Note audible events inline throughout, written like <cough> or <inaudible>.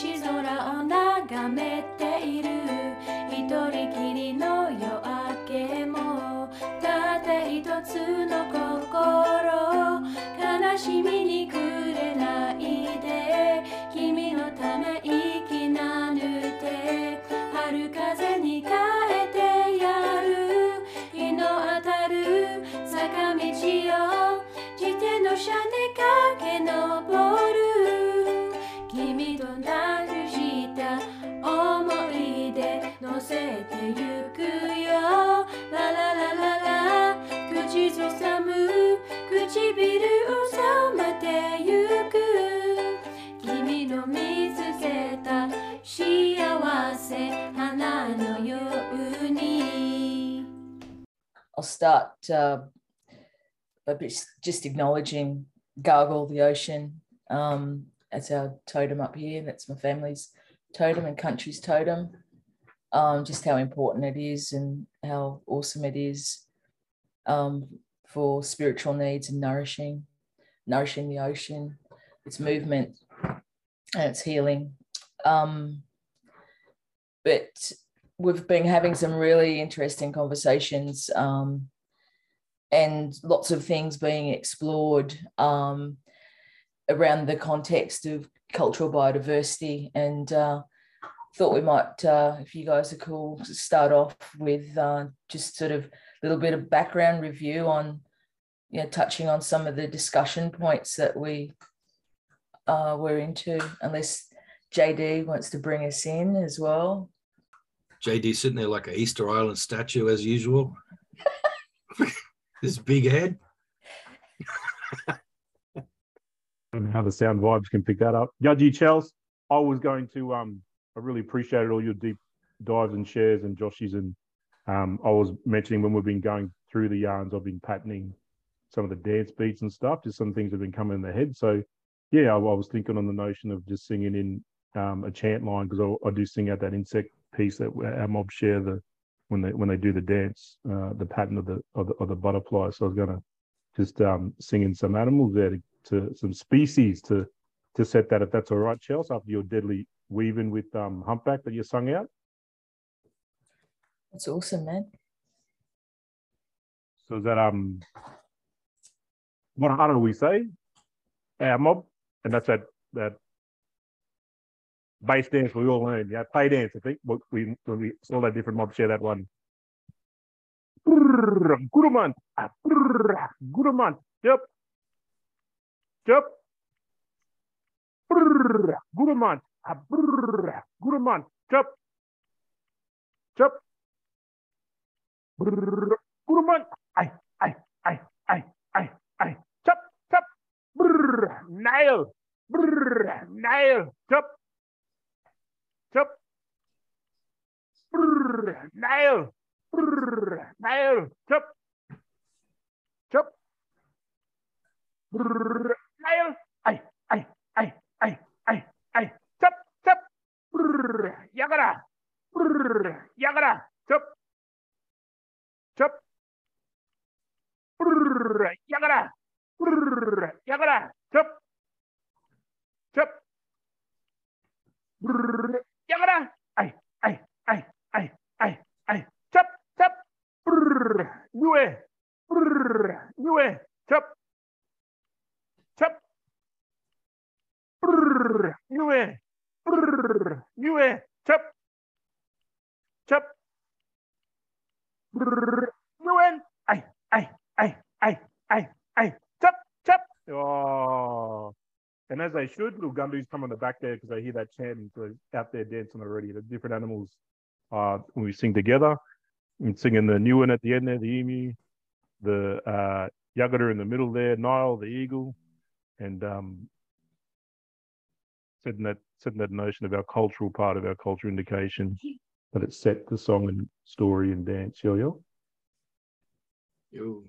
星空を眺めている。一人きりの夜明けもたった一つの心。悲しみに暮れないで君のため息なぬて春風に変えてやる。日の当たる坂道を自転車で I'll start uh, by just acknowledging Gargle the ocean. Um, that's our totem up here. And that's my family's totem and country's totem. Um, just how important it is and how awesome it is um, for spiritual needs and nourishing, nourishing the ocean, its movement and its healing. Um, but we've been having some really interesting conversations um, and lots of things being explored um, around the context of cultural biodiversity. And uh, thought we might, uh, if you guys are cool, start off with uh, just sort of a little bit of background review on, you know, touching on some of the discussion points that we uh, were into, unless JD wants to bring us in as well. JD sitting there like an Easter Island statue as usual. this big head. I don't know how the sound vibes can pick that up. Yudgy Chels, I was going to um I really appreciated all your deep dives and shares and Joshy's and um I was mentioning when we've been going through the yarns, I've been patterning some of the dance beats and stuff, just some things have been coming in the head. So yeah, I, I was thinking on the notion of just singing in um, a chant line because I, I do sing out that insect piece that our mob share the when they when they do the dance, uh, the pattern of the of the, of the butterfly. So I was gonna just um, sing in some animals there to, to some species to to set that if that's all right, Chels, after your deadly weaving with um, humpback that you sung out. That's awesome, man. So is that um what how do we say? Our mob, and that's that that bass dance we all learned. Yeah, play dance. I think we when we all that different mobs share that one. Guruman, ah, ah, Guruman, yep, yep. Ah, Guruman, Guruman, yep, yep. Guruman, ay, ay, ay, ay, ay, ay, chop, chop, nail, nail, chop. Chop. Brrr, nail. Brrr, nail. Chop. Chop. Brrr, nail. Ay, ay, ay, ay, ay, ay. Chop, chop. Brrr, yagara. Brrr, yagara. Chop. Chop. Brrr, yagara. Brrr, yagara. Chop. Chop. Brrr, yagara. Ay, ay, ay, ay, ay, ay. Chop, chop. Brrr, nyue. Brrr, nyue. Chop. Chop. Brrr, nyue. Brrr, nyue. Chop. Chop. Brrr, nyue. Ay, ay, ay, ay, ay, ay. Chop, chop. Oh. And as they should, little Gundus come on the back there because they hear that chanting. So out there dancing already. The different animals uh, when we sing together. And singing the new one at the end there, the emu, the uh, in the middle there, Nile, the eagle, and um, setting that setting that notion of our cultural part of our culture indication that it set the song and story and dance. Yo yo. You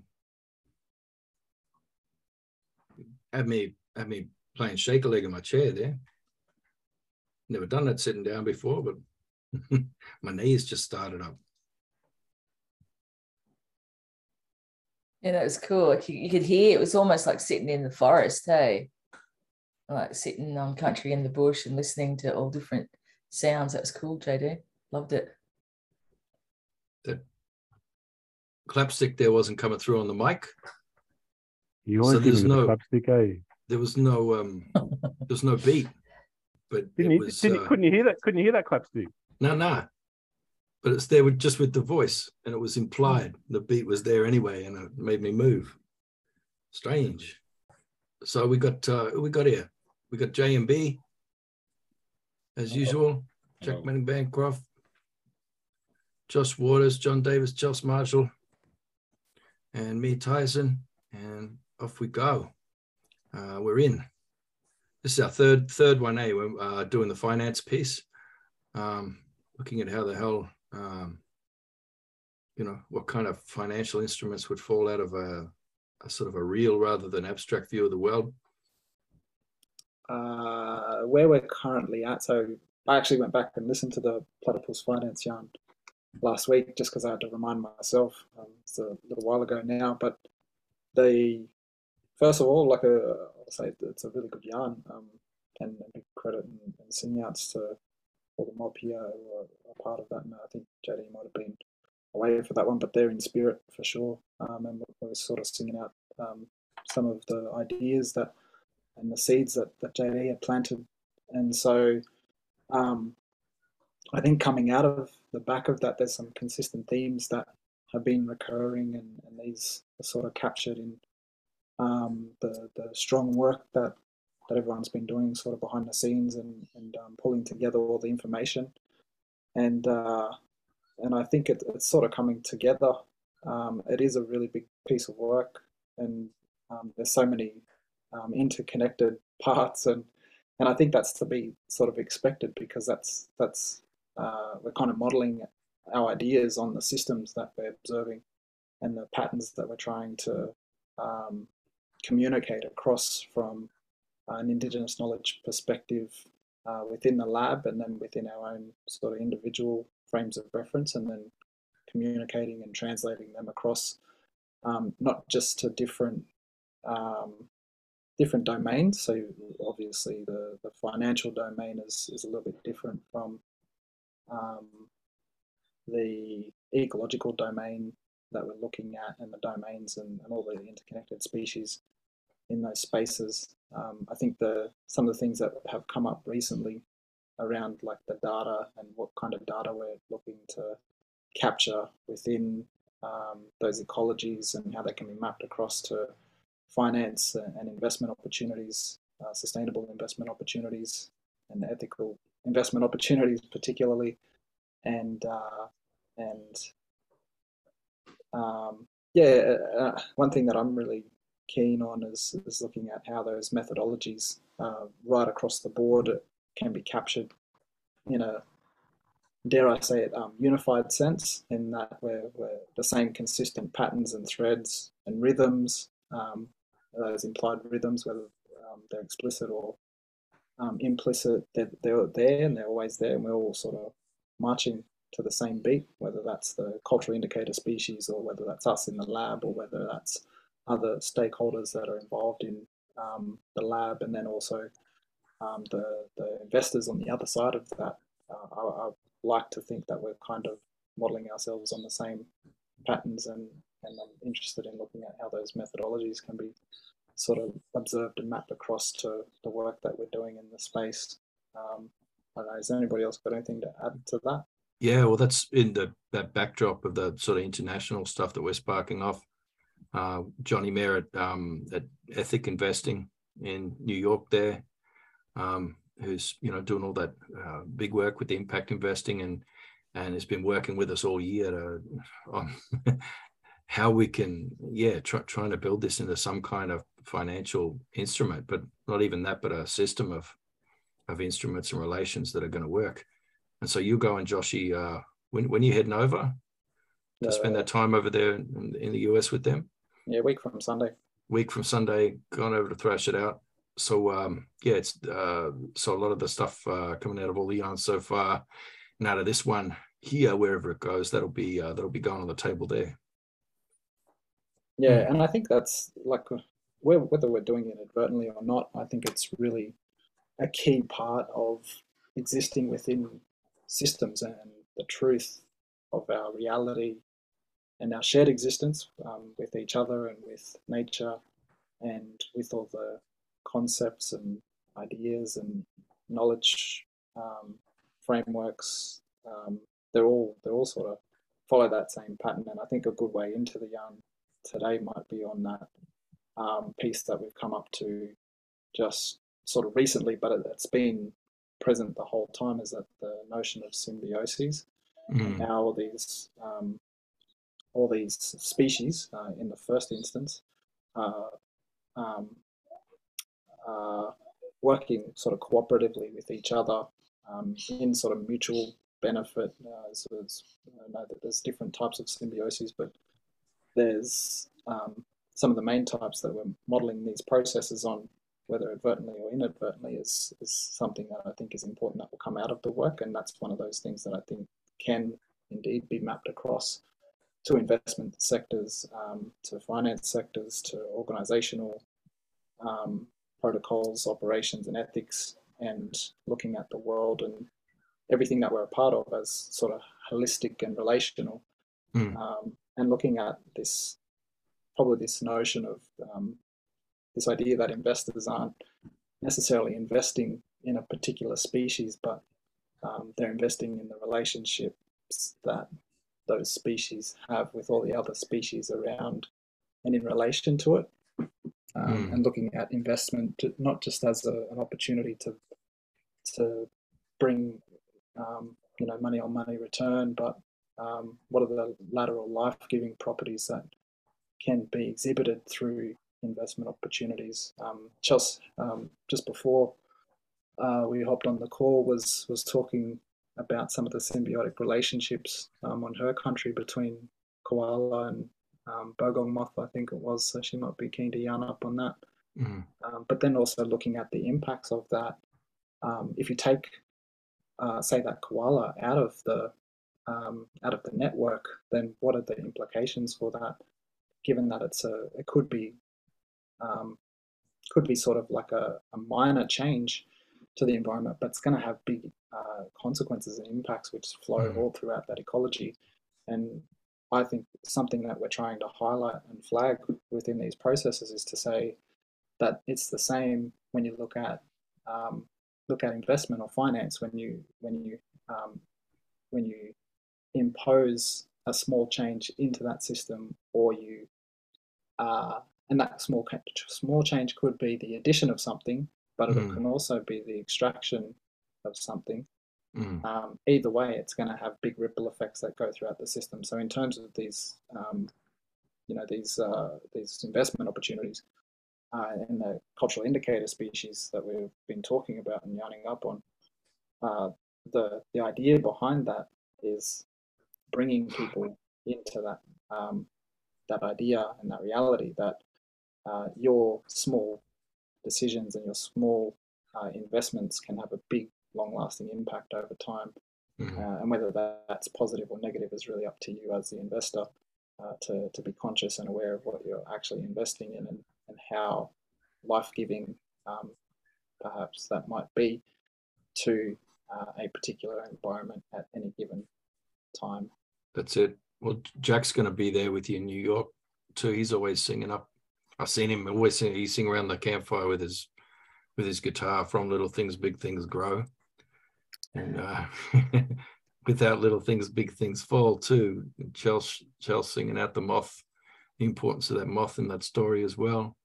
had me had me playing shake a leg in my chair there. Never done that sitting down before, but <laughs> my knees just started up. Yeah, that was cool. Like you, you could hear it was almost like sitting in the forest, hey. like sitting on country in the bush and listening to all different sounds. That was cool, JD. Loved it. That clapstick there wasn't coming through on the mic. You So always there's give me the no- slapstick, eh? There was no um <laughs> there was no beat. But Didn't it you, was didn't, uh, couldn't you hear that? Couldn't you hear that clapstick? no no. But it's there with just with the voice and it was implied. The beat was there anyway and it made me move. Strange. So we got uh who we got here. We got J and B as usual. Jack Hello. Manning Bancroft, Josh Waters, John Davis, Chels Marshall, and me, Tyson. And off we go. Uh, we're in. This is our third third one, eh? We're uh, doing the finance piece, um, looking at how the hell, um, you know, what kind of financial instruments would fall out of a, a sort of a real rather than abstract view of the world. uh, where we're currently at. So I actually went back and listened to the Platypus Finance yarn last week just because I had to remind myself. Um, it's a little while ago now, but the first of all, like a, I'll say it's a really good yarn, um, and big credit and, and sing outs to all the mob here who are, are part of that. And I think JD might have been away for that one, but they're in spirit for sure. Um, and we're, we're sort of singing out um, some of the ideas that and the seeds that, that JD had planted. And so um, I think coming out of the back of that, there's some consistent themes that have been recurring, and, and these are sort of captured in um, the, the strong work that, that everyone's been doing sort of behind the scenes and, and um, pulling together all the information. And, uh, and I think it, it's sort of coming together. Um, it is a really big piece of work, and um, there's so many um, interconnected <laughs> parts and and I think that's to be sort of expected because that's that's uh, we're kind of modeling our ideas on the systems that we're observing and the patterns that we're trying to um, communicate across from an indigenous knowledge perspective uh, within the lab and then within our own sort of individual frames of reference and then communicating and translating them across um, not just to different um, different domains. So obviously the, the financial domain is, is a little bit different from um, the ecological domain that we're looking at and the domains and, and all the interconnected species in those spaces. Um, I think the some of the things that have come up recently around like the data and what kind of data we're looking to capture within um, those ecologies and how they can be mapped across to finance and investment opportunities, uh, sustainable investment opportunities, and ethical investment opportunities, particularly, and uh, and um, yeah, uh, one thing that I'm really keen on is is looking at how those methodologies uh, right across the board can be captured in a dare I say it um, unified sense in that we're, we're the same consistent patterns and threads and rhythms um, those implied rhythms, whether um, they're explicit or um, implicit, they're, they're there and they're always there, and we're all sort of marching to the same beat, whether that's the cultural indicator species or whether that's us in the lab or whether that's other stakeholders that are involved in um, the lab, and then also um, the, the investors on the other side of that. Uh, I, I like to think that we're kind of modeling ourselves on the same patterns and and I'm interested in looking at how those methodologies can be sort of observed and mapped across to the work that we're doing in the space. Um, I don't know, has anybody else got anything to add to that? Yeah, well, that's in the that backdrop of the sort of international stuff that we're sparking off. Uh, Johnny Merritt um, at Ethic Investing in New York, there, um, who's you know doing all that uh, big work with the impact investing and and has been working with us all year to, on <laughs> how we can, yeah, try, trying to build this into some kind of financial instrument, but not even that, but a system of of instruments and relations that are going to work. And so you go and Joshy, uh, when when you heading over to spend Uh, that time over there in, in the US with them, Yeah, week from Sunday. week from Sunday, going over to thrash it out. So um, yeah, it's uh, so a lot of the stuff uh, coming out of all the yarns so far, and out of this one here, wherever it goes, that'll be uh, that'll be going on the table there. Yeah, and I think that's like whether we're doing it inadvertently or not, I think it's really a key part of existing within systems and the truth of our reality and our shared existence um, with each other and with nature and with all the concepts and ideas and knowledge um, frameworks. Um, they're all they're all sort of follow that same pattern, and I think a good way into the yarn today might be on that um, piece that we've come up to just sort of recently, but it, has been present the whole time. Is that the notion of symbiosis mm. and how all these um, all these species, uh, in the first instance, uh, um, uh, working sort of cooperatively with each other um, in sort of mutual benefit. Uh, so I know that there's different types of symbioses, but there's um, some of the main types that we're modeling these processes on, whether advertently or inadvertently, is, is something that I think is important that will come out of the work. And that's one of those things that I think can indeed be mapped across to investment sectors, um, to finance sectors, to organizational um, protocols, operations, and ethics, and looking at the world and everything that we're a part of as sort of holistic and relational, mm. um, and looking at this probably this notion of um, this idea that investors aren't necessarily investing in a particular species, but um, they're investing in the relationships that those species have with all the other species around and in relation to it. Um, mm. And looking at investment to, not just as a, an opportunity to to bring um, you know money on money return, but um, what are the lateral life giving properties that can be exhibited through investment opportunities? Um, Chelsea, um, just before uh, we hopped on the call, was was talking about some of the symbiotic relationships um, on her country between koala and um, bogong moth, I think it was. So she might be keen to yarn up on that. Mm-hmm. Um, but then also looking at the impacts of that. Um, if you take, uh, say, that koala out of the um, out of the network, then what are the implications for that? Given that it's a, it could be, um, could be sort of like a, a minor change to the environment, but it's going to have big uh, consequences and impacts which flow mm. all throughout that ecology. And I think something that we're trying to highlight and flag within these processes is to say that it's the same when you look at um, look at investment or finance when you when you um, when you impose a small change into that system or you uh, and that small small change could be the addition of something but it mm. can also be the extraction of something. Mm. Um, either way, it's going to have big ripple effects that go throughout the system. So, in terms of these, um, you know, these uh, these investment opportunities uh, and the cultural indicator species that we've been talking about and yarning up on, uh, the the idea behind that is bringing people into that um, that idea and that reality that uh, your small decisions and your small uh, investments can have a big, long lasting impact over time. Mm-hmm. Uh, and whether that's positive or negative is really up to you as the investor uh, to, to be conscious and aware of what you're actually investing in and, and how life giving um, perhaps that might be to uh, a particular environment at any given time. That's it. Well, Jack's going to be there with you in New York too. He's always singing up I've seen him always sing, he sing around the campfire with his with his guitar from Little Things, Big Things Grow. And uh, <laughs> without little things, big things fall too. Chelsea, Chelsea singing out the moth, the importance of that moth in that story as well.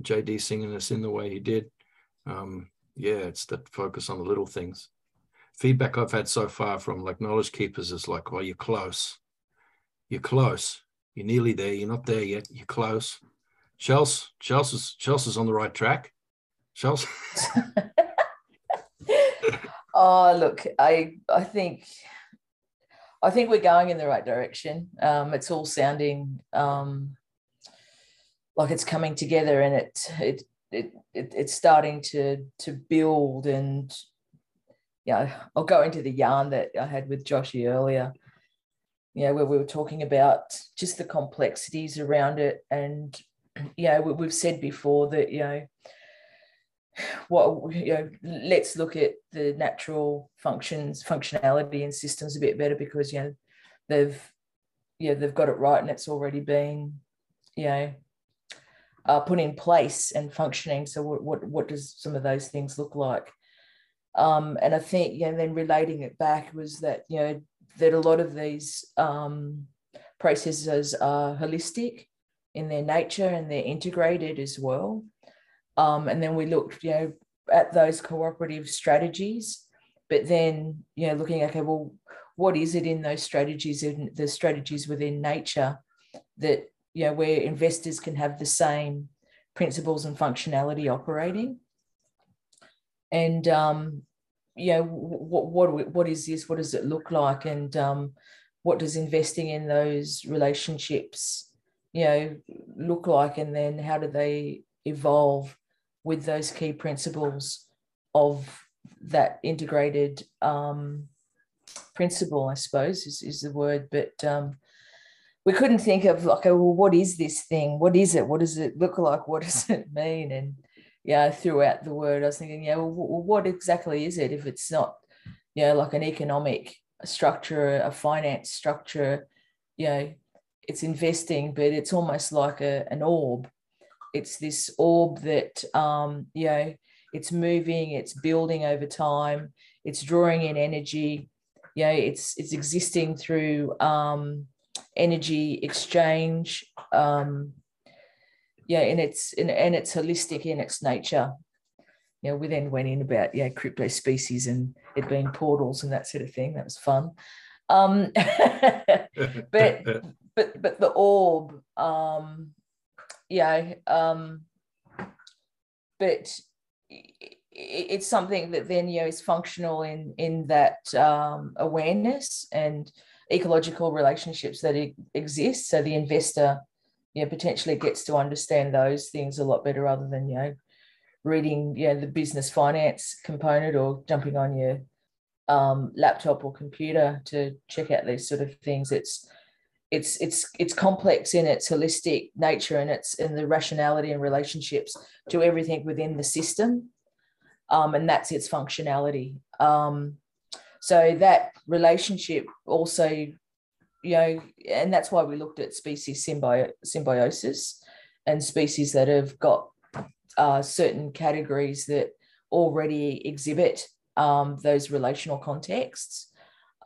JD singing us in the way he did. Um, yeah, it's that focus on the little things. Feedback I've had so far from like knowledge keepers is like, well, you're close. You're close. You're nearly there. You're not there yet. You're close. Chelsea, Chelsea's, Chelsea's on the right track. Chelsea. <laughs> oh, look, I I think I think we're going in the right direction. Um, it's all sounding um, like it's coming together, and it it it, it it's starting to to build. And yeah, I'll go into the yarn that I had with Joshy earlier. You know, where we were talking about just the complexities around it and you know, we, we've said before that, you know, what you know let's look at the natural functions functionality and systems a bit better because you know they've yeah they've got it right and it's already been you know uh, put in place and functioning. So what, what what does some of those things look like? Um, and i think know then relating it back was that you know that a lot of these um, processes are holistic in their nature and they're integrated as well um, and then we looked, you know, at those cooperative strategies, but then, you know, looking, okay, well, what is it in those strategies in the strategies within nature that, you know, where investors can have the same principles and functionality operating? And, um, you know, what, what, what is this? What does it look like? And um, what does investing in those relationships, you know, look like? And then how do they evolve with those key principles of that integrated um, principle, I suppose is, is the word. But um, we couldn't think of like, well, what is this thing? What is it? What does it look like? What does it mean? And yeah, throughout the word, I was thinking, yeah, well, what exactly is it if it's not, you know, like an economic structure, a finance structure, you know, it's investing, but it's almost like a, an orb. It's this orb that um, you know it's moving it's building over time it's drawing in energy. You know it's it's existing through um, energy exchange um, yeah and it's and, and it's holistic in its nature. You know we then went in about yeah crypto species and it being portals and that sort of thing. That was fun. Um <laughs> but <laughs> but but the orb um yeah um but it's something that then you know is functional in in that um, awareness and ecological relationships that exist. So the investor you know potentially gets to understand those things a lot better rather than you know reading you know the business finance component or jumping on your um, laptop or computer to check out these sort of things. It's it's it's it's complex in its holistic nature and it's in the rationality and relationships to everything within the system um, and that's its functionality. Um, so that relationship also you know and that's why we looked at species symbi- symbiosis and species that have got uh, certain categories that already exhibit um, those relational contexts.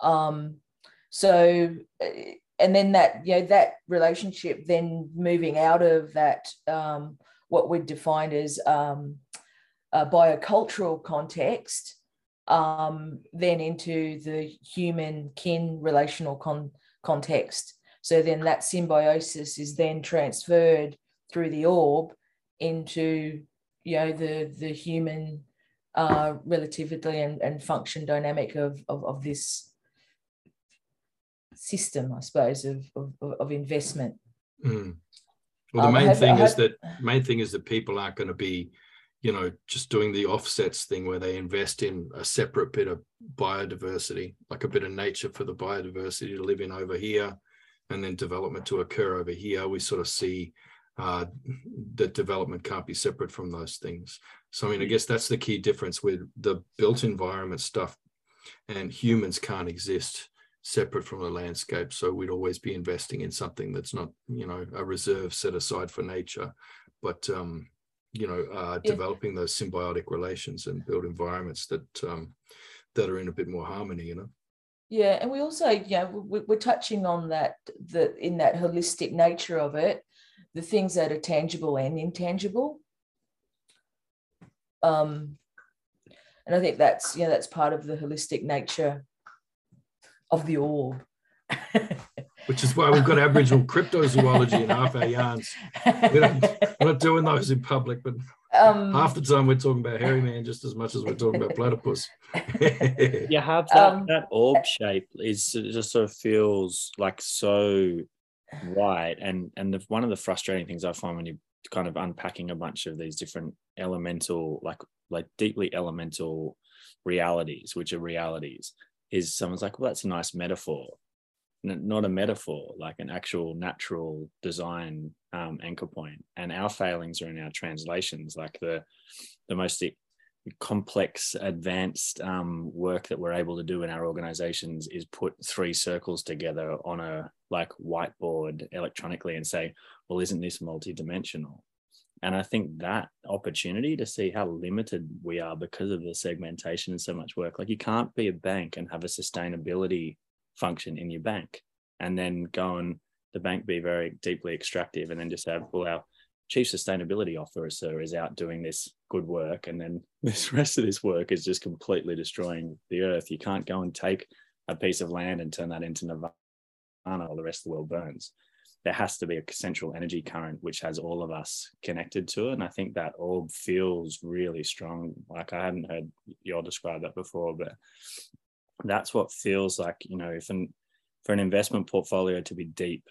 Um, so uh, and then that you know that relationship then moving out of that um, what we'd defined as um, a biocultural context um, then into the human kin relational con- context. So then that symbiosis is then transferred through the orb into you know the the human uh, relativity and, and function dynamic of, of, of this system, I suppose, of, of, of investment. Mm. Well, the um, main have, thing have, is that main thing is that people aren't going to be, you know, just doing the offsets thing where they invest in a separate bit of biodiversity, like a bit of nature for the biodiversity to live in over here, and then development to occur over here. We sort of see uh, that development can't be separate from those things. So, I mean, I guess that's the key difference with the built environment stuff, and humans can't exist separate from the landscape. So we'd always be investing in something that's not, you know, a reserve set aside for nature, but um, you know, uh, yeah. developing those symbiotic relations and build environments that um, that are in a bit more harmony. You know. Yeah, and we also, yeah, we're touching on that the in that holistic nature of it, the things that are tangible and intangible. Um, and I think that's yeah, that's part of the holistic nature of the orb. <laughs> Which is why we've got Aboriginal cryptozoology in half our yarns. We don't, we're not doing those in public, but um, half the time we're talking about hairy man just as much as we're talking about platypus. you have that, um, that orb shape is it just sort of feels like so wide and and the, one of the frustrating things I find when you kind of unpacking a bunch of these different elemental like like deeply elemental realities which are realities is someone's like, well, that's a nice metaphor. not a metaphor, like an actual natural design um, anchor point. And our failings are in our translations, like the the most complex, advanced um, work that we're able to do in our organizations is put three circles together on a like whiteboard electronically and say, well, isn't this multidimensional? And I think that opportunity to see how limited we are because of the segmentation and so much work, like you can't be a bank and have a sustainability function in your bank and then go and the bank be very deeply extractive and then just have, well, our chief sustainability officer is out doing this good work and then <laughs> this rest of this work is just completely destroying the earth. You can't go and take a piece of land and turn that into nirvana while the rest of the world burns there has to be a central energy current which has all of us connected to it. And I think that all feels really strong. Like I hadn't heard y'all describe that before, but that's what feels like, you know, if an for an investment portfolio to be deep,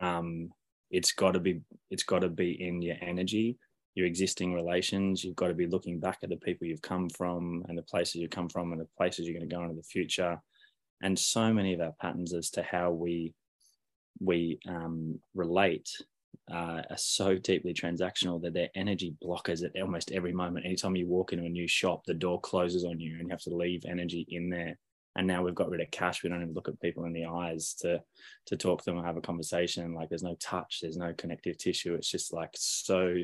um, it's got to be it's got to be in your energy, your existing relations. You've got to be looking back at the people you've come from and the places you come from and the places you're going to go into the future. And so many of our patterns as to how we we um, relate uh, are so deeply transactional that they're energy blockers at almost every moment. Anytime you walk into a new shop, the door closes on you and you have to leave energy in there. And now we've got rid of cash. We don't even look at people in the eyes to to talk to them or have a conversation. Like there's no touch, there's no connective tissue. It's just like so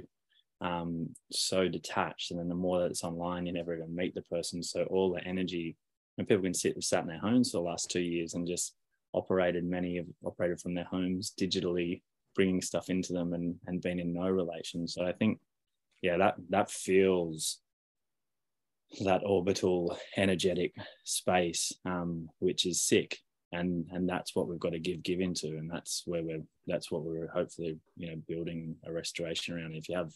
um, so detached. And then the more that it's online, you're never to meet the person. So all the energy, and people can sit sat in their homes for the last two years and just operated, many have operated from their homes digitally, bringing stuff into them and, and been in no relation. So I think, yeah, that, that feels that orbital energetic space, um, which is sick. And, and that's what we've got to give give into and that's where we're that's what we're hopefully you know building a restoration around if you have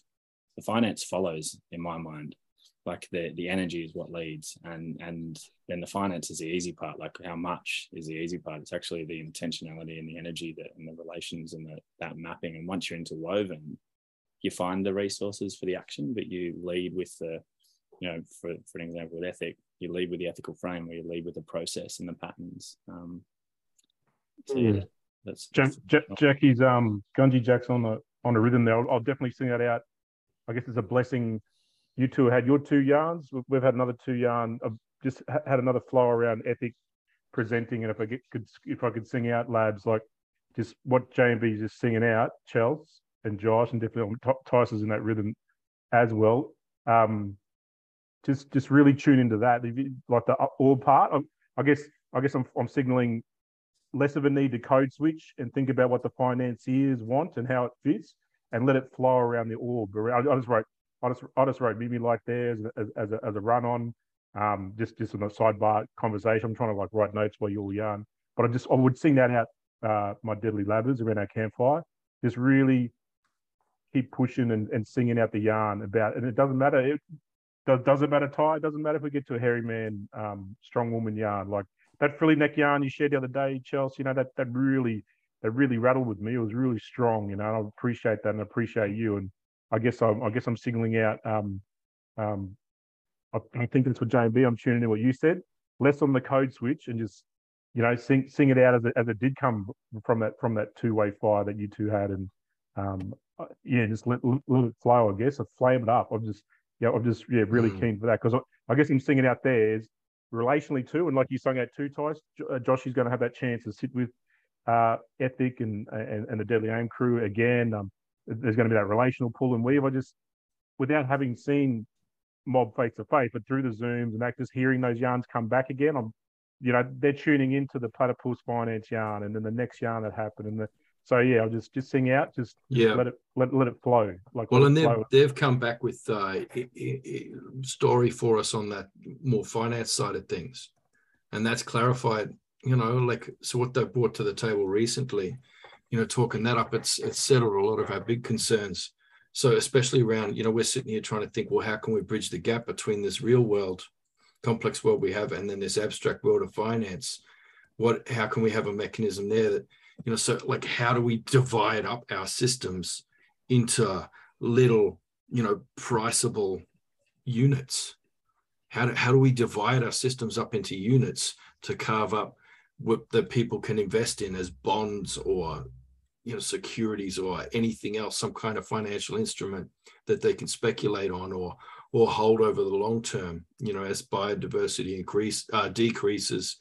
the finance follows in my mind like the the energy is what leads. And and then the finance is the easy part like how much is the easy part. It's actually the intentionality and the energy that and the relations and the, that mapping. And once you're interwoven you find the resources for the action but you lead with the you know for, for an example with ethic you lead with the ethical frame where you lead with the process and the patterns. Um so yeah, mm. that's, that's Jackie's um Gunji Jack's on the on the rhythm there. I'll, I'll definitely sing that out. I guess it's a blessing you two had your two yarns. We've had another two yarn. I've just had another flow around ethic presenting, and if I get, could, if I could sing out, labs like just what JMB is just singing out, Chels and Josh, and definitely Tyson's in that rhythm as well. Um, just just really tune into that, like the all part. I guess I guess I'm I'm signaling less of a need to code switch and think about what the financiers want and how it fits, and let it flow around the orb. I, I just wrote I just wrote Mimi like there as, as, a, as a run on, um, just just on a sidebar conversation. I'm trying to like write notes while you all yarn, but I just I would sing that out uh, my deadly labbers around our campfire. Just really keep pushing and, and singing out the yarn about, and it doesn't matter. It does doesn't matter Ty. It doesn't matter if we get to a hairy man, um, strong woman yarn like that frilly neck yarn you shared the other day, Chelsea. You know that that really that really rattled with me. It was really strong, you know. And I appreciate that and appreciate you and I guess I'm, I guess I'm signaling out. Um, um, I, I, think that's what JB. I'm tuning in what you said. Less on the code switch and just you know sing sing it out as it, as it did come from that from that two way fire that you two had and um, uh, yeah, just let, let it flow. I guess, or flame it up. I'm just yeah, I'm just yeah really mm. keen for that because I, I, guess him singing out there is relationally too, and like you sung out two times, uh, Josh is going to have that chance to sit with uh, Ethic and, and and the Deadly AIME crew again. Um, there's going to be that relational pull and weave. I just, without having seen mob face to face, but through the zooms and that, just hearing those yarns come back again, I'm, you know, they're tuning into the platypus finance yarn and then the next yarn that happened and the. So yeah, I'll just just sing out, just, yeah, let it let, let it flow. Like well, and they've they've come back with uh, a story for us on that more finance side of things, and that's clarified. You know, like so what they've brought to the table recently you know, talking that up, it's it's settled a lot of our big concerns. So especially around, you know, we're sitting here trying to think, well, how can we bridge the gap between this real world, complex world we have, and then this abstract world of finance? What, how can we have a mechanism there that, you know, so like, how do we divide up our systems into little, you know, priceable units? How do, how do we divide our systems up into units to carve up what that people can invest in as bonds or you know securities or anything else some kind of financial instrument that they can speculate on or or hold over the long term you know as biodiversity increase uh, decreases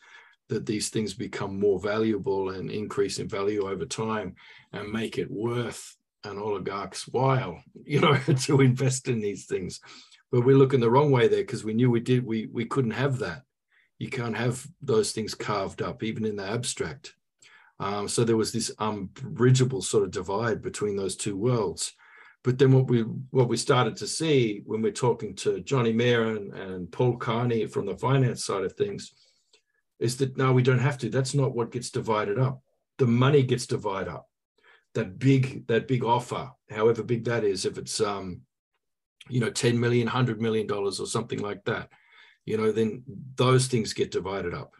that these things become more valuable and increase in value over time and make it worth an oligarch's while <laughs> you know <laughs> to invest in these things. But we're looking the wrong way there because we knew we did we we couldn't have that. You can't have those things carved up even in the abstract um, so there was this unbridgeable sort of divide between those two worlds. But then what we what we started to see when we're talking to Johnny Mayer and, and Paul Carney from the finance side of things is that no, we don't have to. That's not what gets divided up. The money gets divided up. That big that big offer, however big that is, if it's um, you know, 10 million, 100 million dollars or something like that, you know, then those things get divided up.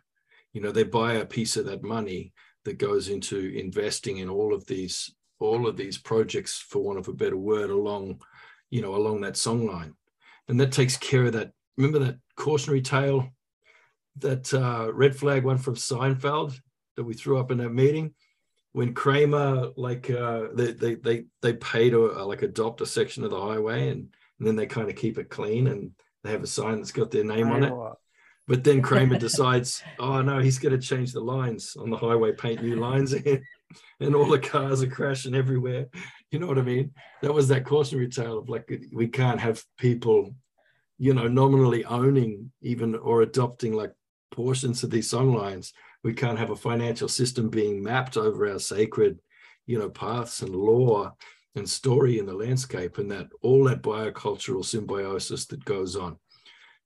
You know, they buy a piece of that money that goes into investing in all of these all of these projects for want of a better word along you know along that song line. And that takes care of that remember that cautionary tale that uh, red flag one from seinfeld that we threw up in that meeting? When kramer like uh, they, they they they pay to uh, like adopt a section of the highway and, and then they kind of keep it clean and they have a sign that's got their name on it but then <laughs> Kramer decides, oh no, he's going to change the lines on the highway, paint new lines in, <laughs> and all the cars are crashing everywhere. You know what I mean? That was that cautionary tale of like we can't have people, you know, nominally owning even or adopting like portions of these song lines. We can't have a financial system being mapped over our sacred, you know, paths and law and story in the landscape, and that all that biocultural symbiosis that goes on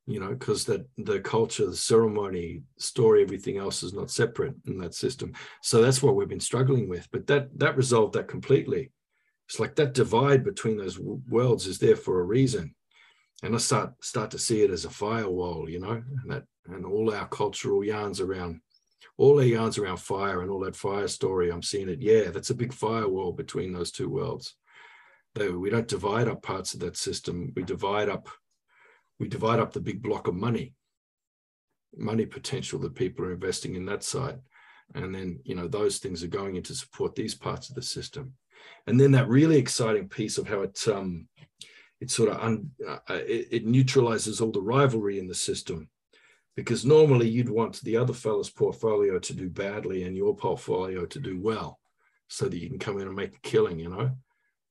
you know, because that the culture, the ceremony, story, everything else is not separate in that system. So that's what we've been struggling with. But that that resolved that completely. It's like that divide between those worlds is there for a reason. And I start start to see it as a firewall, you know, and that and all our cultural yarns around all our yarns around fire and all that fire story, I'm seeing it. Yeah, that's a big firewall between those two worlds. Though we don't divide up parts of that system, we divide up we divide up the big block of money, money potential that people are investing in that side. And then, you know, those things are going in to support these parts of the system. And then that really exciting piece of how it, um, it sort of, un, uh, it, it neutralizes all the rivalry in the system because normally you'd want the other fellow's portfolio to do badly and your portfolio to do well so that you can come in and make a killing, you know?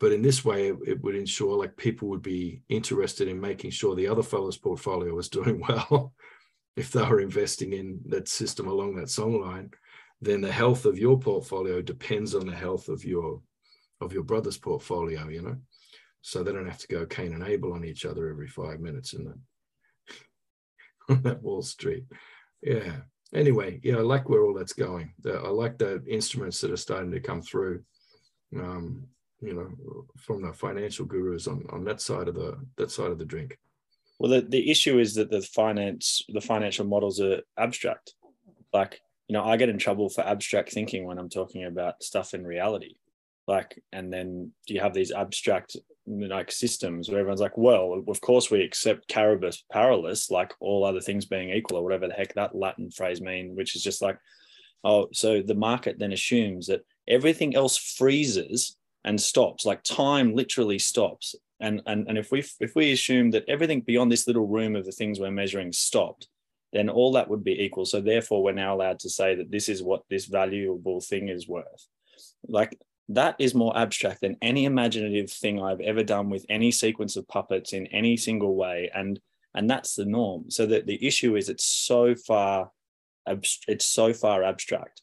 But in this way, it, it, would ensure like people would be interested in making sure the other fellow's portfolio was <laughs> doing well. if they were investing in that system along that song line, then the health of your portfolio depends on the health of your of your brother's portfolio, you know. So they don't have to go Cain and Abel on each other every five minutes in that <laughs> on that Wall Street. Yeah. Anyway, yeah, I like where all that's going. I like the instruments that are starting to come through. Um, you know from the financial gurus on on that side of the that side of the drink? Well the, the issue is that the finance the financial models are abstract. Like you know i get in trouble for abstract thinking when i'm talking about stuff in reality. Like and then you have these abstract like systems where everyone's like well of course we accept caribus paralis like all other things being equal or whatever the heck that latin phrase mean which is just like oh so the market then assumes that everything else freezes and stops like time literally stops. And and and if we if we assume that everything beyond this little room of the things we're measuring stopped then all that would be equal. So therefore we're now allowed to say that this is what this valuable thing is worth. Like that is more abstract than any imaginative thing i've ever done with any sequence of puppets in any single way. And and that's the norm. So that the issue is it's so far it's so far abstract.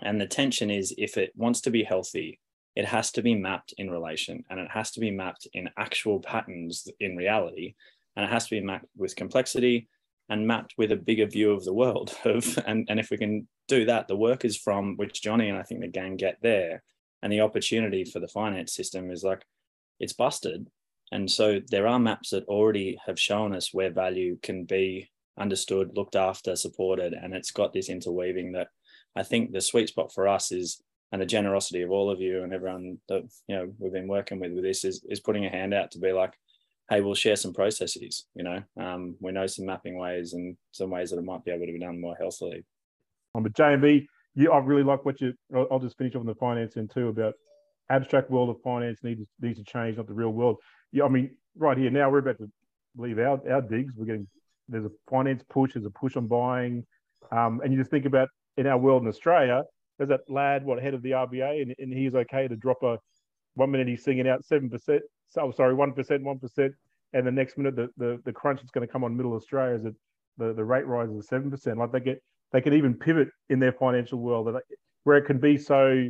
And the tension is if it wants to be healthy it has to be mapped in relation and it has to be mapped in actual patterns in reality and it has to be mapped with complexity and mapped with a bigger view of the world. <laughs> Of and, and if we can do that the work is from which johnny and i think the gang get there and the opportunity for the finance system is like it's busted. And so there are maps that already have shown us where value can be understood looked after supported and it's got this interweaving that i think the sweet spot for us is and the generosity of all of you and everyone that you know we've been working with with this is is putting a hand out to be like hey we'll share some processes you know um, we know some mapping ways and some ways that it might be able to be done more healthily on. But JMB, yeah, I really like what you. I'll, just finish off on the finance end too about abstract world of finance needs needs to change, not the real world. Yeah, I mean, right here now we're about to leave our our digs. We're getting there's a finance push, there's a push on buying, um, and you just think about in our world in Australia, there's that lad, what head of the RBA, and, and he's okay to drop a one minute he's singing out seven percent, so sorry, one percent, one percent, and the next minute the, the the crunch that's going to come on middle Australia is that the, the rate rises to seven percent. Like they get they can even pivot in their financial world that where it can be so.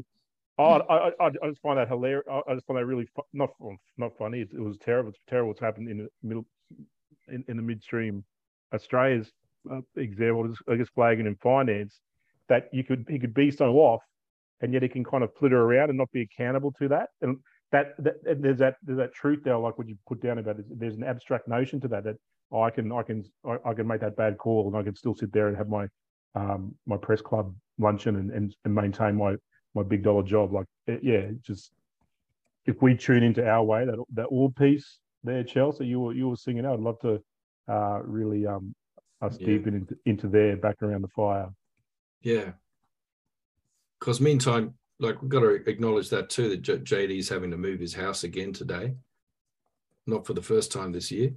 Oh, I, I, I just find that hilarious. I just find that really fu- not not funny. It, it was terrible. It's terrible what's happened in the middle in, in the midstream. Australia's uh, example, I guess, flagging in finance that you could he could be so off, and yet he can kind of flitter around and not be accountable to that. And that, that there's that there's that truth there, like what you put down about it. There's an abstract notion to that that oh, I can I can I, can make that bad call and I can still sit there and have my um, my press club luncheon and, and, and maintain my my big dollar job. Like yeah, just if we tune into our way, that that all piece there, Chelsea, you were you were singing out. I'd love to uh, really um, us yeah. deep into into there, back around the fire. Yeah. Because meantime, like we've got to acknowledge that too that JD is having to move his house again today, not for the first time this year.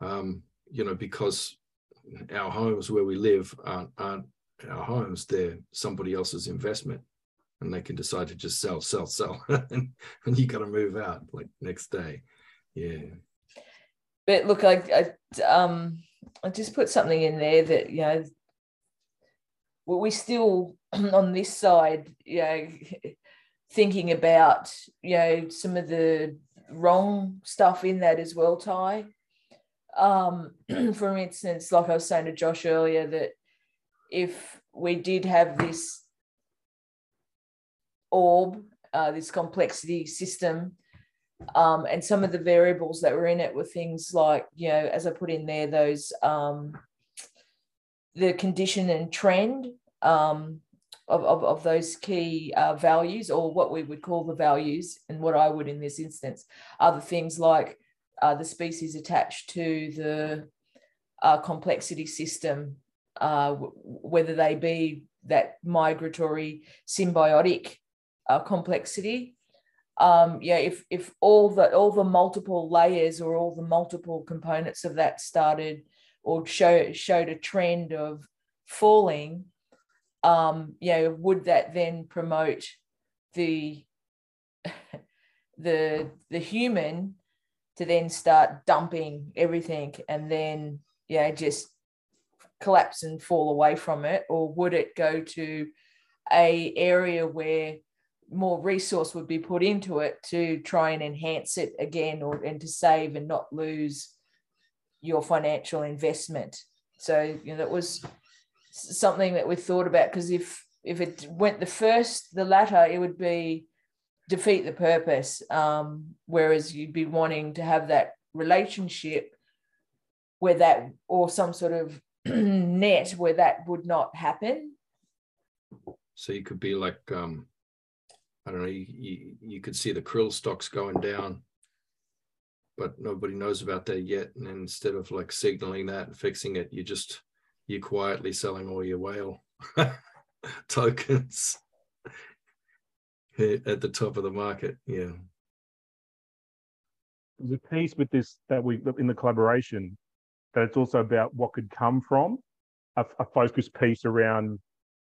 Um, you know, because our homes where we live aren't, aren't our homes; they're somebody else's investment, and they can decide to just sell, sell, sell, <laughs> and, and you got to move out like next day. Yeah. But look, I, I um I just put something in there that you know we still <clears throat> on this side, you know, <laughs> thinking about you know some of the wrong stuff in that as well, Ty. Um, <clears throat> for instance, like I was saying to Josh earlier, that if we did have this orb, uh, this complexity system, um, and some of the variables that were in it were things like, you know, as I put in there, those um, the condition and trend um, of, of, of, those key uh, values, or what we would call the values, and what I would in this instance, are the things like uh, the species attached to the uh, complexity system, uh, w- whether they be that migratory symbiotic uh, complexity. Um, yeah, if if all the all the multiple layers or all the multiple components of that started or show showed a trend of falling, um, you know, would that then promote the <laughs> the the human to then start dumping everything and then yeah just collapse and fall away from it? Or would it go to a area where more resource would be put into it to try and enhance it again or and to save and not lose your financial investment so you know that was something that we thought about because if if it went the first, the latter, it would be defeat the purpose. Um, whereas you'd be wanting to have that relationship where that or some sort of <clears throat> net where that would not happen. So you could be like um I don't know, you, you, you could see the krill stocks going down, but nobody knows about that yet. And instead of like signaling that and fixing it, you just you're quietly selling all your whale <laughs> tokens at the top of the market. Yeah. There's a piece with this that we in the collaboration that it's also about what could come from a, a focus piece around